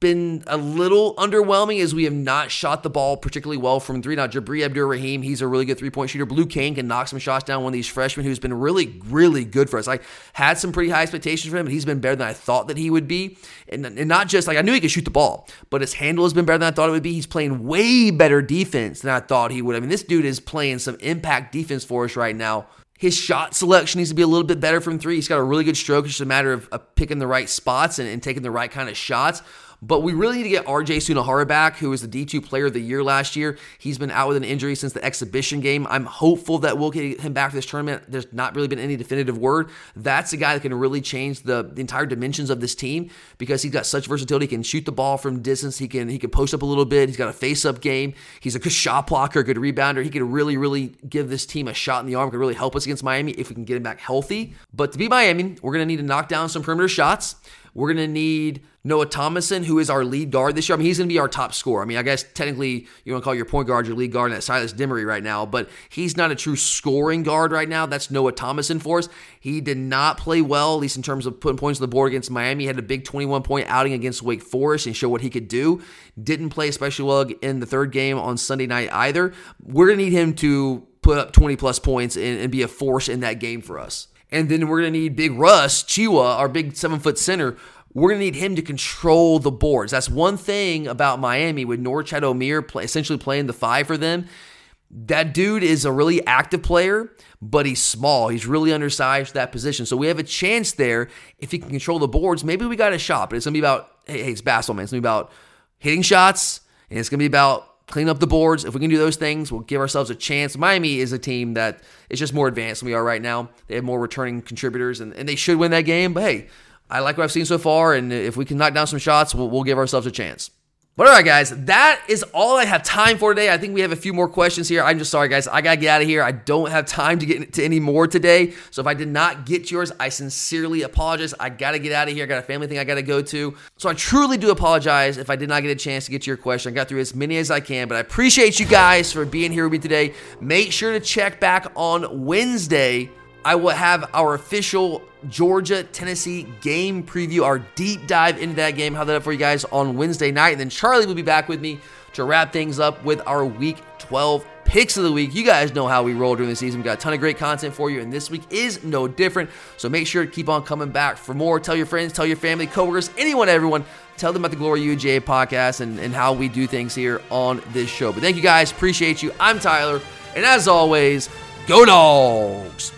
been a little underwhelming as we have not shot the ball particularly well from three. Now, Jabri Abdur Rahim, he's a really good three point shooter. Blue Cain can knock some shots down. One of these freshmen who's been really, really good for us. I had some pretty high expectations for him, and he's been better than I thought that he would be. And, and not just like I knew he could shoot the ball, but his handle has been better than I thought it would be. He's playing way better defense than I thought he would. I mean, this dude is playing some impact defense for us right now. His shot selection needs to be a little bit better from three. He's got a really good stroke. It's just a matter of, of picking the right spots and, and taking the right kind of shots. But we really need to get RJ Sunahara back, who was the D2 player of the year last year. He's been out with an injury since the exhibition game. I'm hopeful that we'll get him back for this tournament. There's not really been any definitive word. That's a guy that can really change the, the entire dimensions of this team because he's got such versatility. He can shoot the ball from distance. He can he can post up a little bit. He's got a face-up game. He's a good shot blocker, good rebounder. He could really, really give this team a shot in the arm. Could really help us against Miami if we can get him back healthy. But to be Miami, we're gonna need to knock down some perimeter shots. We're going to need Noah Thomasson, who is our lead guard this year. I mean, he's going to be our top scorer. I mean, I guess technically you want to call your point guard your lead guard, and that's Silas Demary right now, but he's not a true scoring guard right now. That's Noah Thomasson for us. He did not play well, at least in terms of putting points on the board against Miami. He had a big 21 point outing against Wake Forest and show what he could do. Didn't play especially well in the third game on Sunday night either. We're going to need him to put up 20 plus points and, and be a force in that game for us. And then we're going to need Big Russ, Tchewa, our big seven foot center. We're going to need him to control the boards. That's one thing about Miami with Norchad Omier play, essentially playing the five for them. That dude is a really active player, but he's small. He's really undersized for that position. So we have a chance there if he can control the boards. Maybe we got a shot, but it's going to be about, hey, hey, it's basketball, man. It's going to be about hitting shots, and it's going to be about clean up the boards. If we can do those things, we'll give ourselves a chance. Miami is a team that is just more advanced than we are right now. They have more returning contributors, and, and they should win that game. But hey, I like what I've seen so far, and if we can knock down some shots, we'll, we'll give ourselves a chance. But all right, guys, that is all I have time for today. I think we have a few more questions here. I'm just sorry, guys. I got to get out of here. I don't have time to get to any more today. So if I did not get yours, I sincerely apologize. I got to get out of here. I got a family thing I got to go to. So I truly do apologize if I did not get a chance to get to your question. I got through as many as I can, but I appreciate you guys for being here with me today. Make sure to check back on Wednesday I will have our official Georgia Tennessee game preview, our deep dive into that game. Have that up for you guys on Wednesday night. And then Charlie will be back with me to wrap things up with our week 12 picks of the week. You guys know how we roll during the season. We got a ton of great content for you, and this week is no different. So make sure to keep on coming back for more. Tell your friends, tell your family, coworkers, anyone, everyone. Tell them about the Glory UGA podcast and, and how we do things here on this show. But thank you guys. Appreciate you. I'm Tyler. And as always, go dogs.